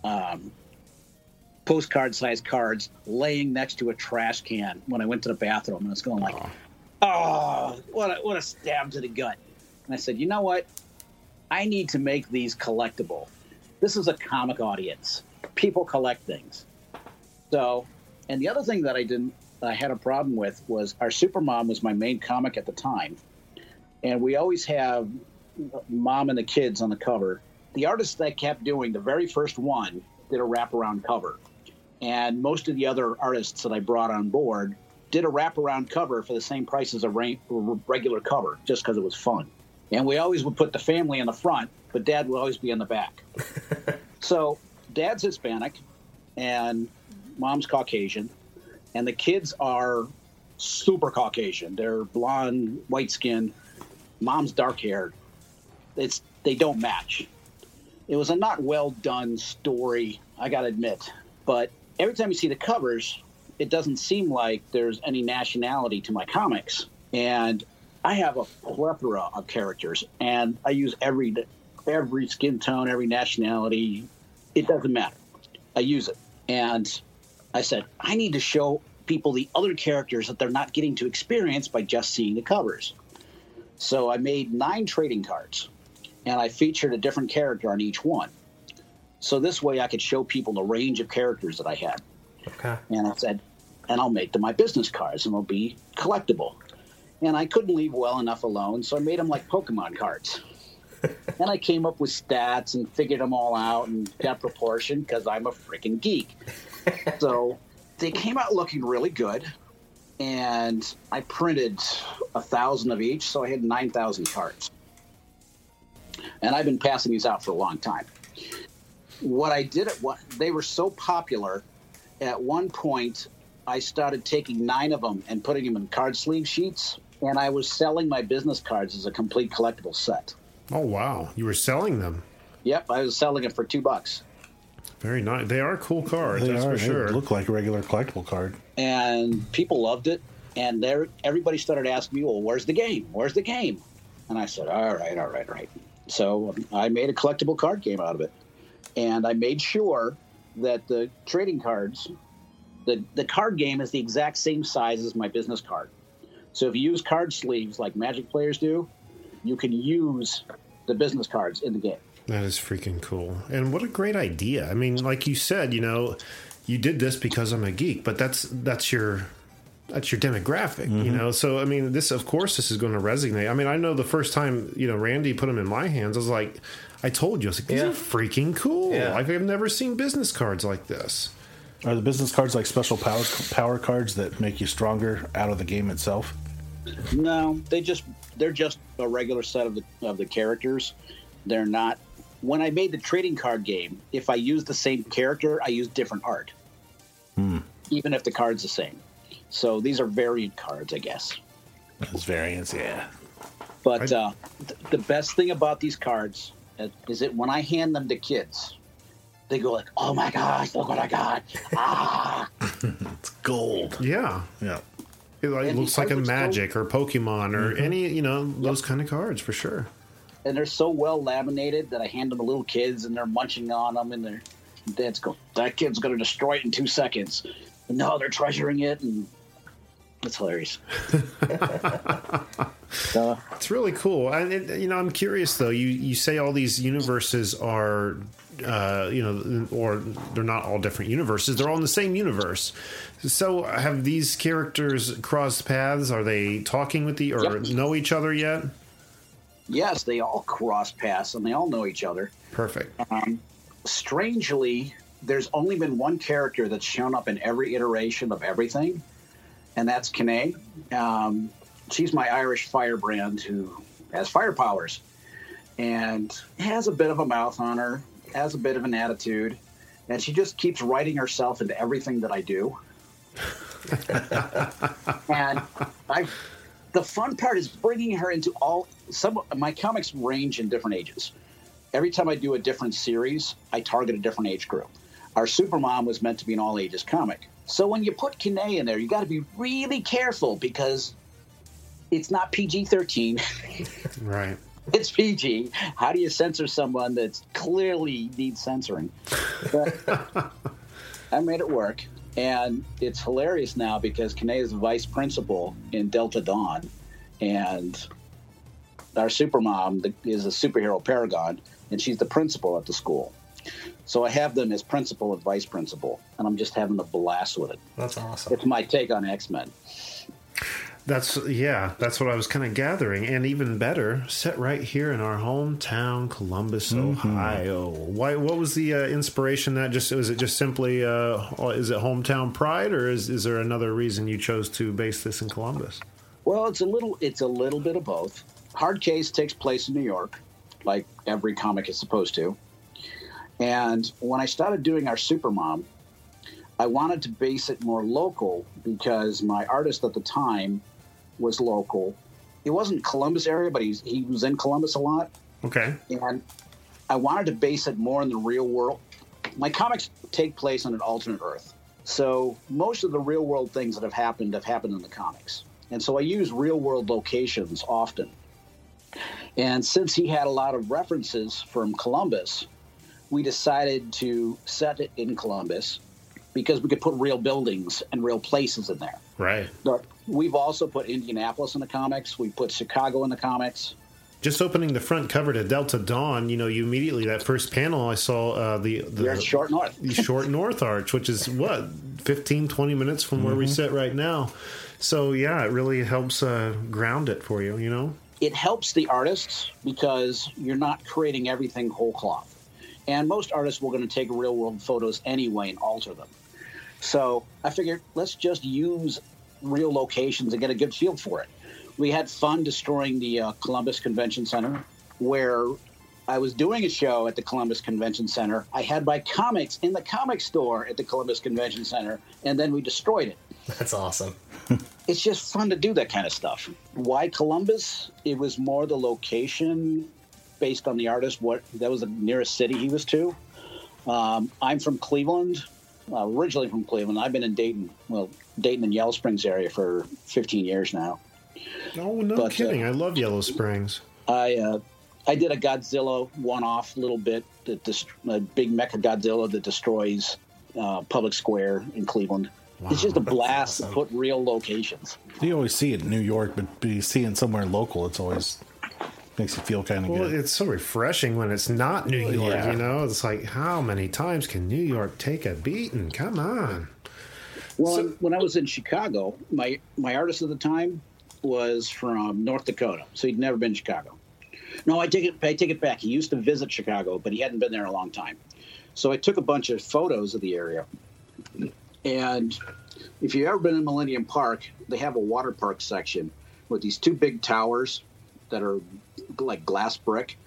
um, postcard sized cards laying next to a trash can when I went to the bathroom, and I was going like, "Oh, Oh, what a, what a stab to the gut!" And I said, "You know what? I need to make these collectible. This is a comic audience. People collect things." So, and the other thing that I didn't I had a problem with was our Supermom was my main comic at the time, and we always have mom and the kids on the cover. The artist that kept doing the very first one did a wraparound cover, and most of the other artists that I brought on board did a wraparound cover for the same price as a regular cover, just because it was fun. And we always would put the family in the front, but Dad would always be in the back. *laughs* so Dad's Hispanic, and Mom's Caucasian, and the kids are super Caucasian. They're blonde, white skinned. Mom's dark haired. It's they don't match. It was a not well done story, I gotta admit. But every time you see the covers, it doesn't seem like there's any nationality to my comics. And I have a plethora of characters, and I use every every skin tone, every nationality. It doesn't matter. I use it, and I said I need to show people the other characters that they're not getting to experience by just seeing the covers. So I made nine trading cards, and I featured a different character on each one. So this way, I could show people the range of characters that I had. Okay. And I said, and I'll make them my business cards, and they'll be collectible. And I couldn't leave well enough alone, so I made them like Pokemon cards. *laughs* and I came up with stats and figured them all out and got proportion because I'm a freaking geek. *laughs* so they came out looking really good, and I printed a thousand of each, so I had nine thousand cards. And I've been passing these out for a long time. What I did at what they were so popular, at one point I started taking nine of them and putting them in card sleeve sheets, and I was selling my business cards as a complete collectible set. Oh wow, you were selling them. Yep, I was selling it for two bucks. Very nice. They are cool cards. They that's are. for They sure. look like a regular collectible card. and people loved it. And there, everybody started asking me, "Well, where's the game? Where's the game?" And I said, "All right, all right, all right." So um, I made a collectible card game out of it, and I made sure that the trading cards, the the card game is the exact same size as my business card. So if you use card sleeves like Magic players do, you can use the business cards in the game. That is freaking cool. And what a great idea. I mean, like you said, you know, you did this because I'm a geek, but that's that's your that's your demographic, you Mm-hmm. know. So I mean, this of course this is going to resonate. I mean, I know the first time, you know, Randy put them in my hands, I was like I told you, I was like, these Yeah. are freaking cool. Yeah. I've, I've never seen business cards like this. Are the business cards like special power power cards that make you stronger out of the game itself? No, they just they're just a regular set of the of the characters. They're not. When I made the trading card game, if I use the same character, I use different art, even if the card's the same. So these are variant cards, I guess. Those variants, yeah. But I- uh, th- the best thing about these cards is that when I hand them to kids, they go like, "Oh my gosh, look what I got!" Ah, *laughs* It's gold. Yeah. Yeah. It like, looks like a cards are so- magic or Pokemon or Mm-hmm. any, you know, those kind of cards for sure. and they're so well laminated that I hand them to little kids, and they're munching on them, and their dads go, "That kid's going to destroy it in two seconds." No, they're treasuring it, and it's hilarious. *laughs* uh, It's really cool. And it, you know, I'm curious though. You you say all these universes are, uh, you know, or they're not all different universes. They're all in the same universe. So have these characters crossed paths? Are they talking with the or Yep. know each other yet? yes, they all cross paths, and they all know each other. Perfect. strangely, there's only been one character that's shown up in every iteration of everything, and that's Kane. Um, she's my Irish firebrand who has fire powers and has a bit of a mouth on her, has a bit of an attitude, and she just keeps writing herself into everything that I do. *laughs* and I, the fun part is bringing her into all some. My comics range in different ages every time I do a different series, I target a different age group. Our Supermom was meant to be an all ages comic. So when you put Kine in there, you got to be really careful because it's not PG 13, *laughs* Right. it's PG. How do you censor someone that clearly needs censoring? But *laughs* I made it work. And it's hilarious now because Kine is the vice principal in Delta Dawn. And our supermom the- is a superhero paragon, and she's the principal at the school. So I have them as principal and vice principal, and I'm just having a blast with it. That's awesome. It's my take on X Men. That's yeah, that's what I was kind of gathering, and even better, set right here in our hometown, Columbus, Ohio. Why? What was the uh, inspiration? That just was it just simply uh, is it hometown pride, or is is there another reason you chose to base this in Columbus? Well, it's a little it's a little bit of both. Hard Case takes place in New York, like every comic is supposed to. And when I started doing our Supermom, I wanted to base it more local because my artist at the time was local. He wasn't Columbus area, but he's, he was in Columbus a lot. Okay, And I wanted to base it more in the real world. My comics take place on an alternate Earth. So most of the real world things that have happened have happened in the comics. And so I use real world locations often. And since he had a lot of references from Columbus, we decided to set it in Columbus because we could put real buildings and real places in there. right. But we've also put Indianapolis in the comics. We put Chicago in the comics. Just opening the front cover to Delta Dawn, you know, you immediately that first panel I saw uh, the the You're at Short North. the short *laughs* north arch which is what 15 20 minutes from where we sit right now so yeah it really helps uh, ground it for you you know it helps the artists because you're not creating everything whole cloth. And most artists were going to take real world photos anyway and alter them. So I figured let's just use real locations and get a good feel for it. We had fun destroying the uh, Columbus Convention Center, where I was doing a show at the Columbus Convention Center. I had my comics in the comic store at the Columbus Convention Center, and then we destroyed it That's awesome. it's just fun to do that kind of stuff. Why Columbus? It was more the location based on the artist. What that was the nearest city he was to. Um, I'm from Cleveland, uh, originally from Cleveland. I've been in Dayton, well, Dayton and Yellow Springs area for 15 years now. oh no But, uh, kidding i love yellow springs I uh, I did a Godzilla one-off little bit, that dest- a big Mecha Godzilla that destroys uh, Public Square in Cleveland. it's just a blast awesome. to put real locations. You always see it in New York, but be seeing somewhere local, it's always makes you feel kind of well good. it's so refreshing when it's not new york Yeah. you know it's like how many times can new york take a beating come on Well, when I was in Chicago, my my artist at the time was from North Dakota, so he'd never been to Chicago. No, I take it. I take it back. He used to visit Chicago, but he hadn't been there in a long time. So I took a bunch of photos of the area, and if you've ever been in Millennium Park, they have a water park section with these two big towers that are like glass brick,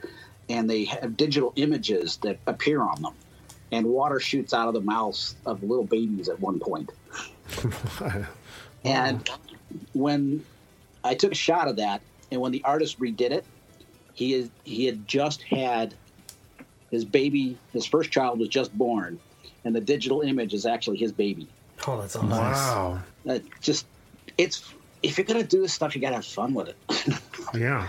and they have digital images that appear on them, and water shoots out of the mouths of little babies at one point. *laughs* And when I took a shot of that, and when the artist redid it, he is, he had just had his baby, his first child was just born, and the digital image is actually his baby. Oh, that's awesome. wow Uh, just it's if you're gonna do this stuff, you gotta have fun with it. *laughs* yeah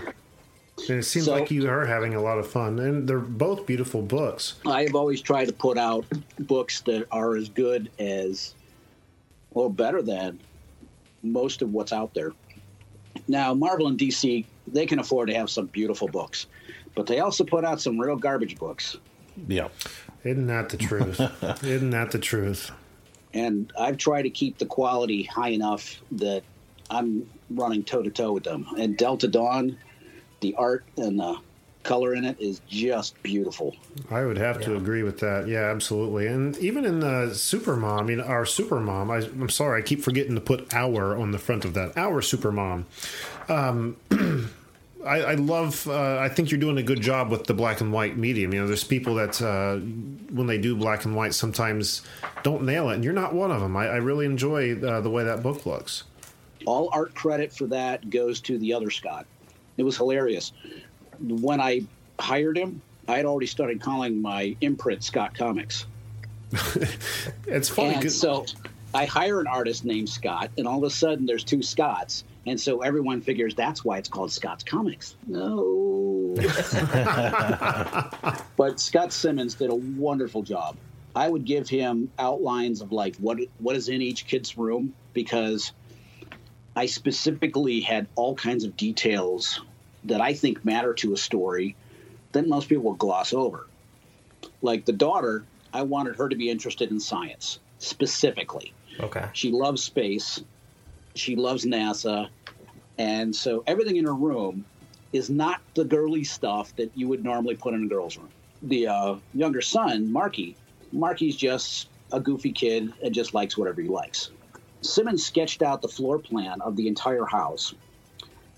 and it seems So- like you are having a lot of fun and they're both beautiful books I have always tried to put out books that are as good as, or better than, most of what's out there. Now, Marvel and DC, they can afford to have some beautiful books, but they also put out some real garbage books. yeah. isn't that the truth *laughs* isn't that the truth And I've tried to keep the quality high enough that I'm running toe to toe with them. And Delta Dawn, the art and the color in it is just beautiful. I would have to agree with that. Yeah, absolutely. And even in the Supermom, I mean, our Supermom, I, I'm sorry, I keep forgetting to put our on the front of that. Our Supermom. Um, *clears throat* I, I love, uh, I think you're doing a good job with the black and white medium. You know, there's people that, uh, when they do black and white, sometimes don't nail it. And you're not one of them. I, I really enjoy uh, the way that book looks. All art credit for that goes to the other Scott. It was hilarious. When I hired him, I had already started calling my imprint Scott Comics. *laughs* It's funny. And so I hire an artist named Scott, and all of a sudden there's two Scotts. And so everyone figures that's why it's called Scott's Comics. No. *laughs* but Scott Simmons did a wonderful job. I would give him outlines of like what what is in each kid's room because I specifically had all kinds of details that I think matter to a story that most people will gloss over. Like the daughter, I wanted her to be interested in science specifically. Okay. She loves space. She loves NASA. And so everything in her room is not the girly stuff that you would normally put in a girl's room. The uh, younger son, Marky, Marky's just a goofy kid and just likes whatever he likes. Simmons sketched out the floor plan of the entire house.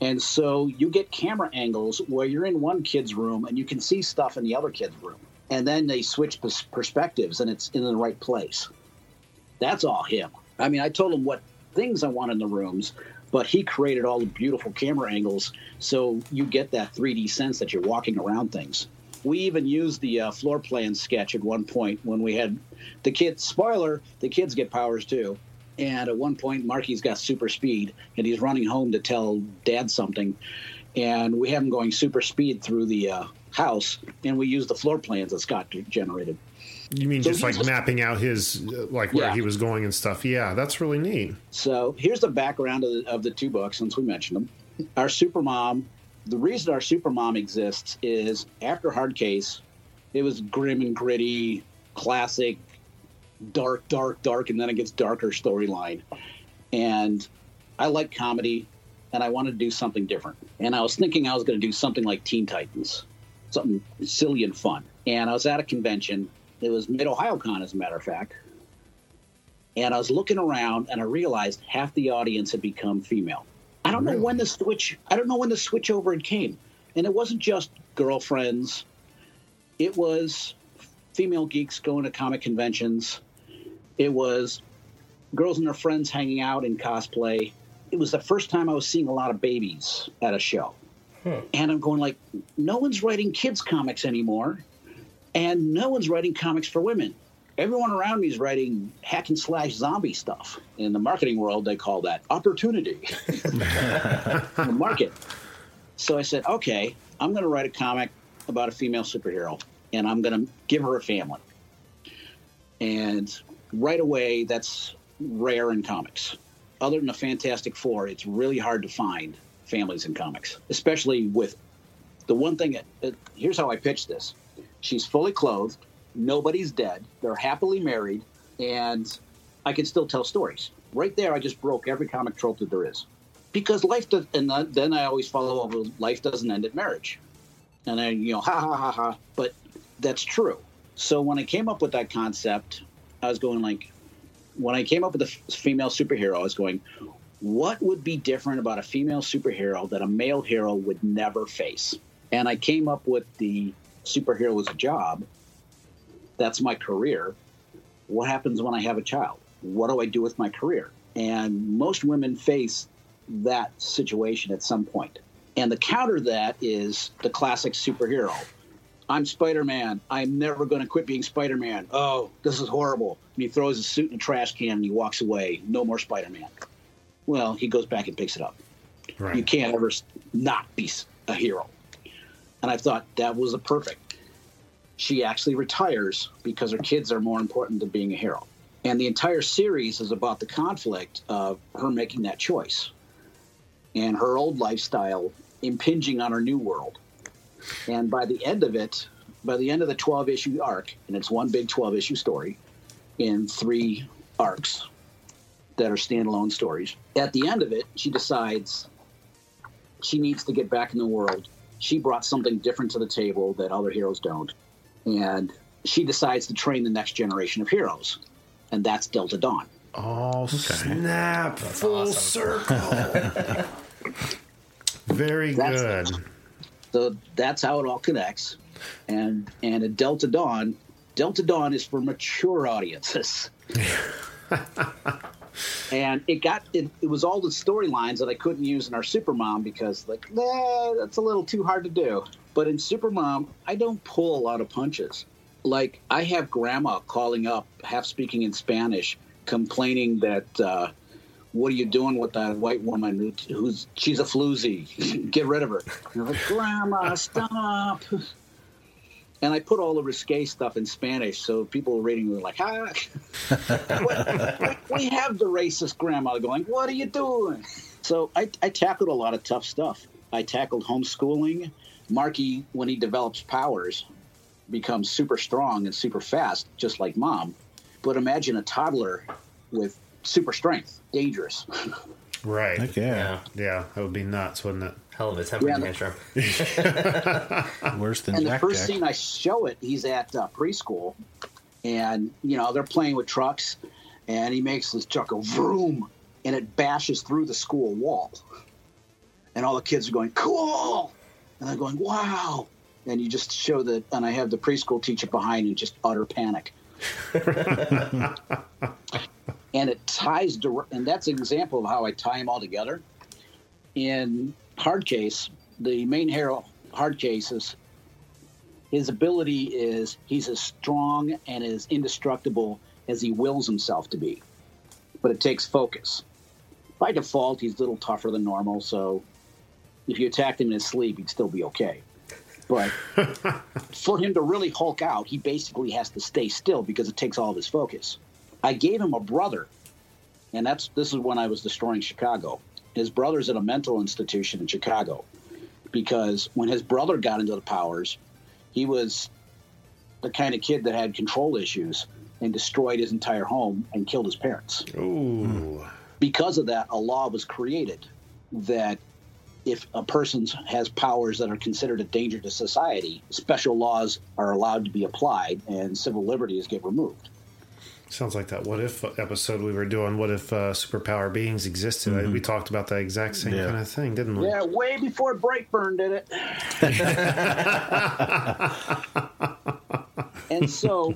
And so you get camera angles where you're in one kid's room and you can see stuff in the other kid's room. And then they switch pers- perspectives and it's in the right place. That's all him. I mean, I told him what things I want in the rooms, but he created all the beautiful camera angles so you get that 3D sense that you're walking around things. We even used the uh, floor plan sketch at one point when we had the kids. Spoiler: the kids get powers too. And at one point, Marky's got super speed, and he's running home to tell Dad something. And we have him going super speed through the uh, house, and we use the floor plans that Scott generated. You mean So just like he's- mapping out his uh, like where Yeah. he was going and stuff? Yeah, that's really neat. So here's the background of the, of the two books, since we mentioned them. Our supermom, the reason our supermom exists is after Hard Case, it was grim and gritty, classic, dark, dark, dark, and then it gets darker storyline. And I like comedy, and I wanted to do something different. And I was thinking I was going to do something like Teen Titans, something silly and fun. And I was at a convention. It was Mid Ohio Con, as a matter of fact. And I was looking around and I realized half the audience had become female. I don't know when the switch I don't know when the switch over it came. And it wasn't just girlfriends. It was female geeks going to comic conventions. It was girls and their friends hanging out in cosplay. It was the first time I was seeing a lot of babies at a show. Hmm. And I'm going like, no one's writing kids comics anymore, and no one's writing comics for women. Everyone around me is writing hack and slash zombie stuff. In the marketing world, they call that opportunity. *laughs* the market. So I said, okay, I'm going to write a comic about a female superhero, and I'm going to give her a family. And right away, that's rare in comics. Other than the Fantastic Four, it's really hard to find families in comics, especially with the one thing. That, here's how I pitch this: she's fully clothed, nobody's dead, they're happily married, and I can still tell stories. Right there, I just broke every comic trope that there is, because life does. And then I always follow up with life doesn't end at marriage, and then you know, ha ha ha ha. But that's true. So when I came up with that concept, I was going like, when I came up with the female superhero, I was going, what would be different about a female superhero that a male hero would never face? And I came up with the superhero a job. That's my career. What happens when I have a child? What do I do with my career? And most women face that situation at some point. And the counter that is the classic superhero. I'm Spider Man. I'm never going to quit being Spider Man. Oh, this is horrible. And he throws his suit in a trash can and he walks away. No more Spider Man. Well, he goes back and picks it up. Right. You can't ever not be a hero. And I thought that was a perfect. She actually retires because her kids are more important than being a hero. And the entire series is about the conflict of her making that choice and her old lifestyle impinging on her new world. And by the end of it, by the end of the 12 issue arc, and it's one big 12 issue story in three arcs that are standalone stories, at the end of it, she decides she needs to get back in the world. She brought something different to the table that other heroes don't. And she decides to train the next generation of heroes. And that's Delta Dawn. Oh snap! Full circle. *laughs* Very That's- good. So that's how it all connects. And and at Delta Dawn, Delta Dawn is for mature audiences. *laughs* and it got it, it was all the storylines that I couldn't use in our Supermom because like nah, that's a little too hard to do. But in Supermom, I don't pull a lot of punches. Like I have grandma calling up, half speaking in Spanish, complaining that uh, what are you doing with that white woman who, who's she's a floozy. *laughs* Get rid of her. Like grandma stop. *laughs* And i put all the risque stuff in spanish so people were reading were like ah. *laughs* we have the racist grandma going what are you doing? So I, I tackled a lot of tough stuff. I tackled homeschooling. Marky when he develops powers becomes super strong and super fast, just like mom. But imagine a toddler with super strength, dangerous. Right. Heck yeah. Yeah, that would be nuts, wouldn't it? Hell of a temper Yeah. tantrum. *laughs* Worse than and the first Jack. scene I show it, he's at uh, preschool, and you know they're playing with trucks, and he makes this truck go vroom, and it bashes through the school wall, and all the kids are going cool, and I'm going wow, and you just show that, and I have the preschool teacher behind in just utter panic. *laughs* *laughs* and it ties dir- and that's an example of how I tie them all together. In hard case, the main hero hard cases his ability is he's as strong and as indestructible as he wills himself to be. But it takes focus. By default, he's a little tougher than normal, so if you attacked him in his sleep, he'd still be okay. But *laughs* for him to really hulk out, he basically has to stay still because it takes all of his focus. I gave him a brother, and that's this is when I was destroying Chicago. His brother's at a mental institution in Chicago because when his brother got into the powers, he was the kind of kid that had control issues and destroyed his entire home and killed his parents. Ooh. Because of that, a law was created that if a person has powers that are considered a danger to society, special laws are allowed to be applied and civil liberties get removed. Sounds like that what if episode we were doing. What if uh, superpower beings existed? We talked about that exact same Yeah. kind of thing, didn't we? Yeah, way before Brightburn did it. *laughs* and so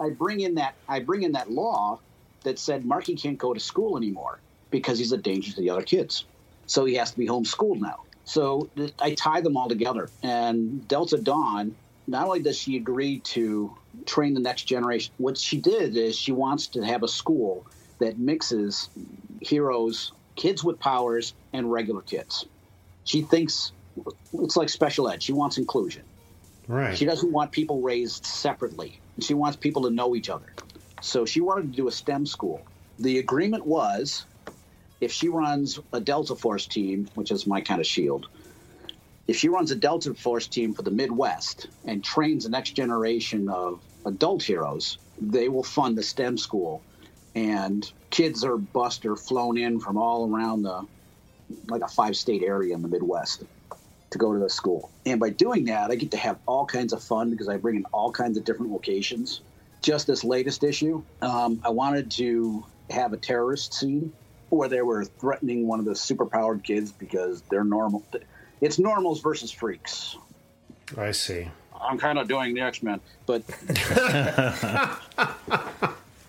I bring in that I bring in that law that said Marky can't go to school anymore because he's a danger to the other kids. So he has to be homeschooled now. So I tie them all together. And Delta Dawn, not only does she agree to train the next generation, what she did is she wants to have a school that mixes heroes, kids with powers, and regular kids. She thinks it's like special ed. She wants inclusion. Right. She doesn't want people raised separately. She wants people to know each other. So she wanted to do a STEM school. The agreement was if she runs a Delta Force team, which is my kind of shield, if she runs a Delta Force team for the Midwest and trains the next generation of adult heroes, they will fund the STEM school. And kids are bused or flown in from all around the, like a five state area in the Midwest to go to the school. And by doing that, I get to have all kinds of fun because I bring in all kinds of different locations. Just this latest issue, um, I wanted to have a terrorist scene where they were threatening one of the superpowered kids because they're normal. It's normals versus freaks. I see. I'm kind of doing the X Men, but *laughs*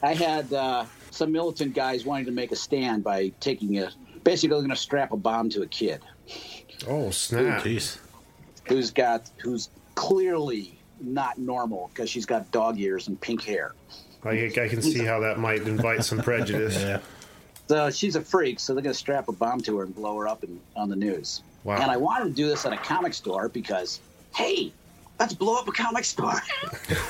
I had uh, some militant guys wanting to make a stand by taking a basically going to strap a bomb to a kid Oh snap! Jeez. who's got who's clearly not normal because she's got dog ears and pink hair. I, I can see how that might invite some prejudice. *laughs* Yeah. So she's a freak, so they're going to strap a bomb to her and blow her up in, on the news. Wow. And I wanted to do this at a comic store because, hey, let's blow up a comic store. *laughs*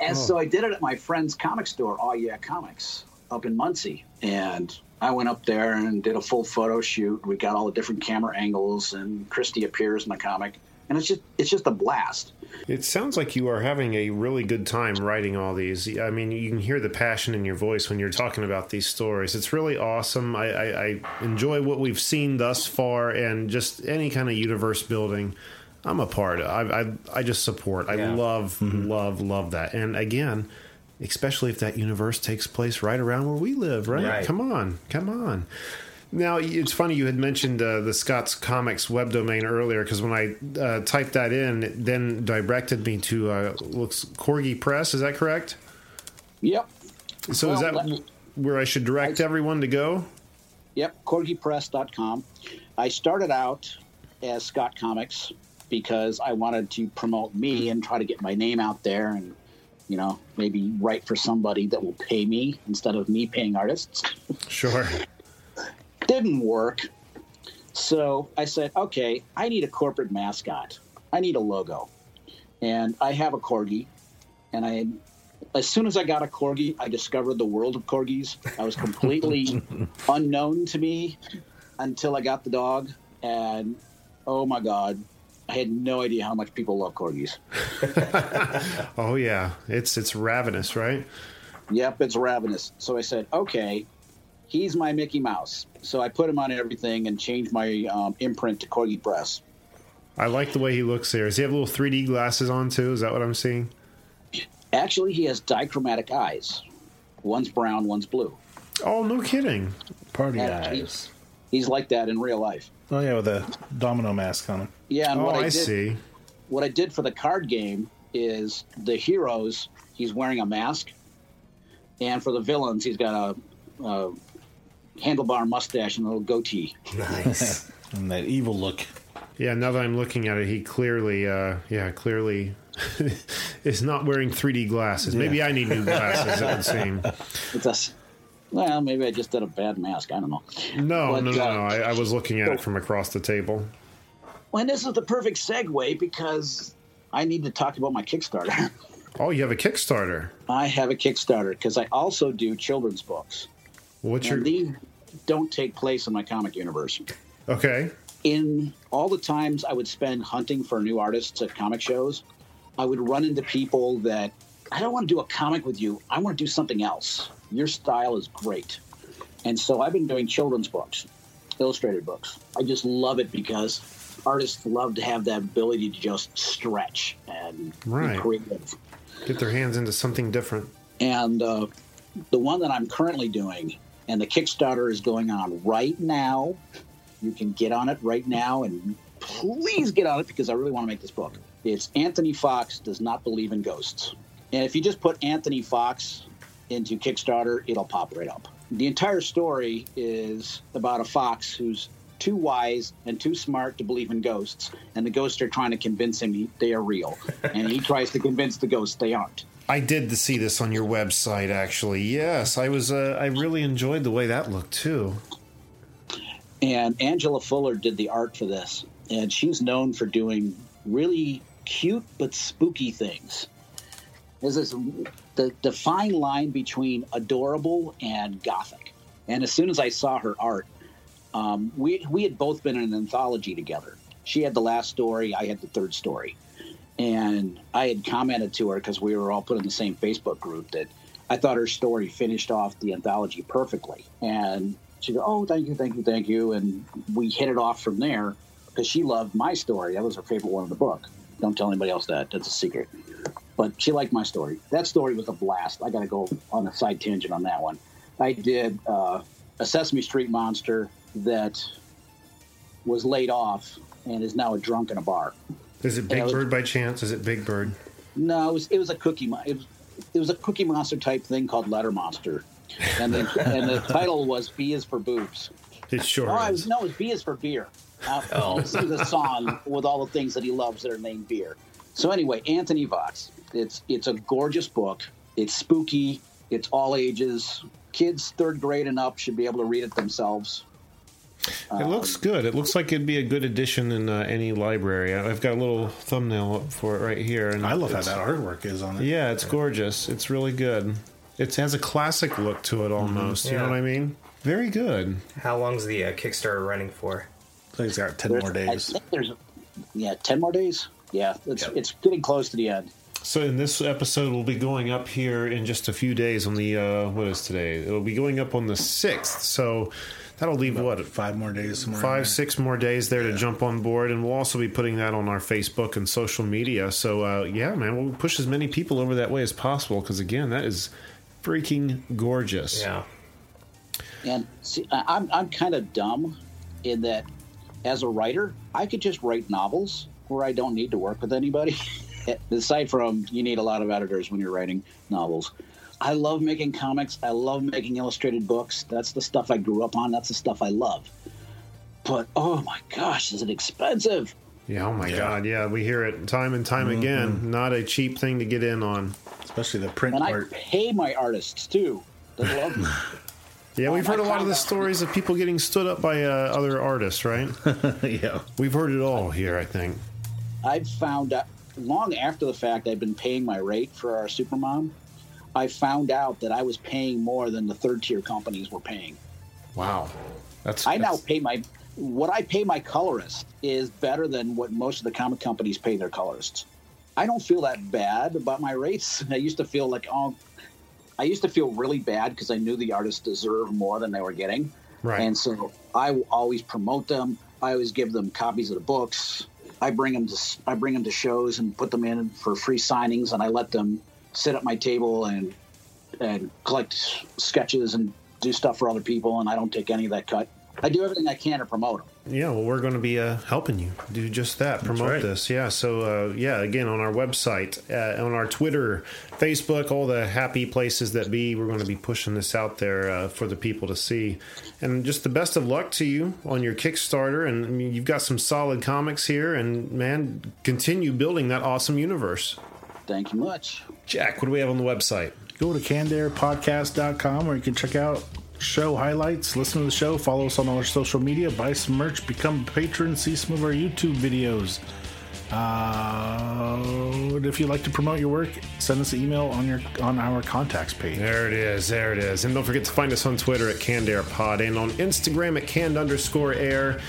and oh. so I did it at my friend's comic store, Oh Yeah Comics, up in Muncie. And I went up there and did a full photo shoot. We got all the different camera angles, and Christy appears in the comic. And it's just it's just a blast. It sounds like you are having a really good time writing all these. I mean, you can hear the passion in your voice when you're talking about these stories. It's really awesome. I, I, I enjoy what we've seen thus far, and just any kind of universe building. I'm a part of. I, I, I just support. I Yeah. love, mm-hmm. love, love that. And again, especially if that universe takes place right around where we live. Right? Right. Come on, come on. Now it's funny you had mentioned uh, the Scott's Comics web domain earlier because when I uh, typed that in, it then directed me to uh, looks Corgi Press. Is that correct? Yep. So is that let- where I should direct everyone to go? Yep, corgipress.com. I started out as Scott Comics because I wanted to promote me and try to get my name out there and, you know, maybe write for somebody that will pay me instead of me paying artists. Sure. *laughs* Didn't work. So I said, okay, I need a corporate mascot. I need a logo. And I have a corgi. And I, as soon as I got a corgi, I discovered the world of corgis. I was completely *laughs* unknown to me until I got the dog. And oh my God, I had no idea how much people love corgis. *laughs* Oh yeah, it's it's ravenous, right? Yep, it's ravenous. So I said, okay, he's my Mickey Mouse. So I put him on everything and changed my um, imprint to Corgi Press. I like the way he looks there. Does he have little 3D glasses on too? Is that what I'm seeing? Actually, he has dichromatic eyes. One's brown, one's blue. Oh, no kidding. Party Yeah, eyes. he's, he's like that in real life. Oh yeah, with a domino mask on him. Yeah, and Oh, what I, I did, see. what I did for the card game is the heroes. He's wearing a mask, and for the villains, he's got a, a handlebar mustache and a little goatee. Nice. *laughs* And that evil look. Yeah, now that I'm looking at it, he clearly, uh, yeah, clearly *laughs* is not wearing 3D glasses. Maybe I need new glasses. It would seem. It's a s- well, maybe I just did a bad mask. I don't know. No, But, no, no, uh, no. I, I was looking at it from across the table. Well, and this is the perfect segue because I need to talk about my Kickstarter. *laughs* Oh, you have a Kickstarter. I have a Kickstarter because I also do children's books, What's your and these don't take place in my comic universe. okay? in all the times I would spend hunting for new artists at comic shows, I would run into people that I don't want to do a comic with you. I want to do something else. Your style is great. And so I've been doing children's books, illustrated books. I just love it because artists love to have that ability to just stretch and Right. be creative. Get their hands into something different. And uh, the one that I'm currently doing, and the Kickstarter is going on right now. You can get on it right now, and please get on it because I really want to make this book. It's Anthony Fox does not believe in ghosts, and if you just put Anthony Fox into Kickstarter, it'll pop right up. The entire story is about a fox who's too wise and too smart to believe in ghosts, and the ghosts are trying to convince him he- they are real, and he tries to convince the ghosts they aren't. I did see this on your website, actually. Yes, I was. Uh, I really enjoyed the way that looked too. And Angela Fuller did the art for this, and she's known for doing really cute but spooky things. There's this the, the fine line between adorable and gothic. And as soon as I saw her art, um, we we had both been in an anthology together. She had the last story, I had the third story, and I had commented to her because we were all put in the same Facebook group that I thought her story finished off the anthology perfectly. And she go, "Oh, thank you, thank you, thank you," and we hit it off from there because she loved my story. That was her favorite one in the book. Don't tell anybody else that. That's a secret. But she liked my story. That story was a blast. I got to go on a side tangent on that one. I did uh, a Sesame Street monster that was laid off and is now a drunk in a bar. Is it Big was- Bird by chance? Is it Big Bird? No, it was it was a cookie. Mo- it was, it was a cookie monster type thing called Letter Monster, and the *laughs* and the title was B is for boobs. It sure Oh, I was no, it was B is for beer. Uh, *laughs* oh. This is a song with all the things that he loves that are named beer. So anyway, Anthony Fox. It's it's a gorgeous book. It's spooky. It's all ages. Kids third grade and up should be able to read it themselves. It looks good. It looks like it'd be a good addition in uh, any library. I- I've got a little thumbnail up for it right here. And I love how that artwork is on it. Yeah, it's gorgeous. It's really good. It has a classic look to it almost. You know what I mean? Very good. How long's the uh, Kickstarter running for? I think it's got ten There's- more I days. think there's yeah, ten more days. Yeah, it's it's getting close to the end. So, in this episode, we'll be going up here in just a few days on the uh, what is today? It'll be going up on the sixth. So that'll leave what Five more days. five, there. six more days there to jump on board, and we'll also be putting that on our Facebook and social media. So, uh, yeah, man, we'll push as many people over that way as possible because, again, that is freaking gorgeous. Yeah. And see, I'm I'm kind of dumb in that as a writer, I could just write novels where I don't need to work with anybody. *laughs* Aside from you need a lot of editors when you're writing novels. I love making comics. I love making illustrated books. That's the stuff I grew up on. That's the stuff I love. But oh my gosh, is it expensive? Yeah, oh my Yeah. God, yeah, we hear it time and time again. Not a cheap thing to get in on. especially the print And I pay my artists too. They love *laughs* me. Yeah, we've I heard a lot of the stories of people getting stood up by uh, other artists, right? *laughs* yeah, We've heard it all here, I think. I've found out long after the fact I've been paying my rate for our supermom. I found out that I was paying more than the third tier companies were paying. Wow, that's I now pay my what I pay my colorist is better than what most of the comic companies pay their colorists. I don't feel that bad about my rates. *laughs* I used to feel like, oh, I used to feel really bad because I knew the artists deserved more than they were getting. Right. And so I will always promote them. I always give them copies of the books. I bring them to I bring them to shows and put them in for free signings, and I let them sit at my table and and collect sketches and do stuff for other people, and I don't take any of that cut. I do everything I can to promote them. Yeah, well, we're going to be uh, helping you do just that, promote right. this. Yeah, so uh, yeah, again, on our website, uh, on our Twitter, Facebook, all the happy places that be, we're going to be pushing this out there uh, for the people to see. And just the best of luck to you on your Kickstarter. And I mean, you've got some solid comics here, and man, continue building that awesome universe. Thank you much. Jack, what do we have on the website? Go to cannedairpodcast.com where you can check out show highlights, listen to the show, follow us on all our social media, buy some merch, become a patron, see some of our YouTube videos. Uh, if you'd like to promote your work, send us an email on your on our contacts page. There it is. There it is. And don't forget to find us on Twitter at CannedAirPod and on Instagram at canned underscore air.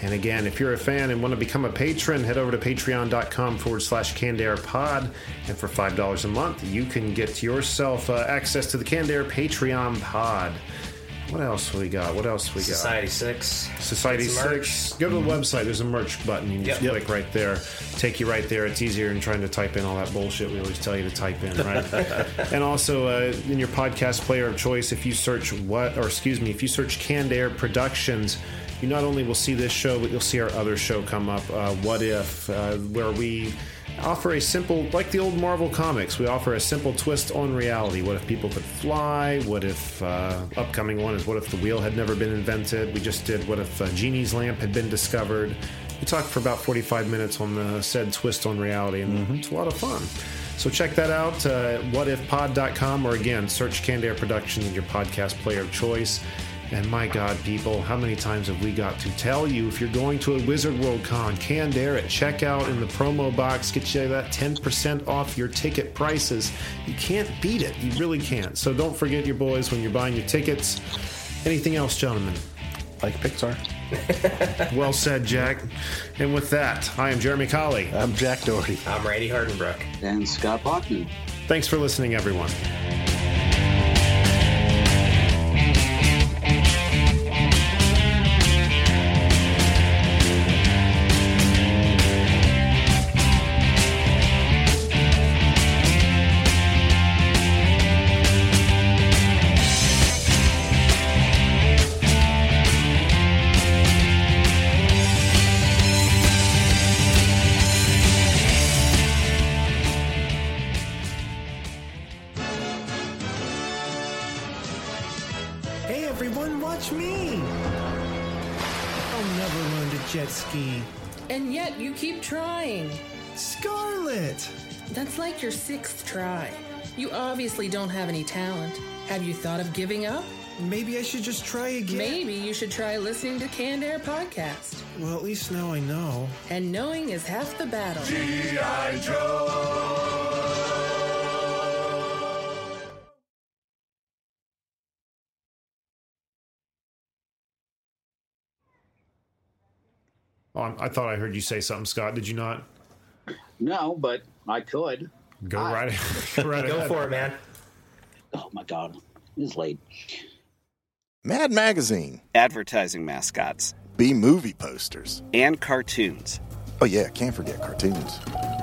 And again, if you're a fan and want to become a patron, head over to patreon.com forward slash canned air pod. And for $5 a month, you can get yourself uh, access to the Canned Air Patreon pod. What else we got? What else we got? Society Six. Society Get some merch. 6. Go to the website. There's a merch button. You can just Yep. click right there. Take you right there. It's easier than trying to type in all that bullshit we always tell you to type in, right? *laughs* and also, uh, in your podcast player of choice, if you search what, or excuse me, if you search Canned Air Productions, you not only will see this show, but you'll see our other show come up, uh, What If, uh, where we offer a simple, like the old Marvel comics, we offer a simple twist on reality. What if people could fly? What if, uh, upcoming one is what if the wheel had never been invented? We just did what if uh, Genie's lamp had been discovered? We talked for about 45 minutes on the said twist on reality, and it's a lot of fun. So check that out, uh, whatifpod.com, or again, search Canned Air Productions in your podcast player of choice. And my God, people, how many times have we got to tell you if you're going to a Wizard World Con, Canned Air at checkout in the promo box, get you that 10% off your ticket prices. You can't beat it. You really can't. So don't forget your boys when you're buying your tickets. Anything else, gentlemen? Like Pixar. *laughs* *laughs* Well said, Jack. And with that, I am Jeremy Colley. I'm Jack Doherty. I'm Randy Hardenbrook. And Scott Bachmann. Thanks for listening, everyone. Like your sixth try. You obviously don't have any talent. Have you thought of giving up? Maybe I should just try again. Maybe you should try listening to Canned Air Podcast. Well, at least now I know. And knowing is half the battle. Oh, I I thought I heard you say something, Scott. Did you not? No, but I could. Go ah. right, *laughs* go right Go ahead. for it, man. Oh my God, it's late. Mad Magazine, advertising mascots, B movie posters. and cartoons. Oh, yeah, can't forget cartoons.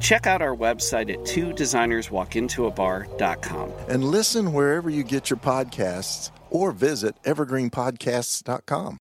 Check out our website at two designerswalkintoabar.com. And listen wherever you get your podcasts or visit evergreenpodcasts.com.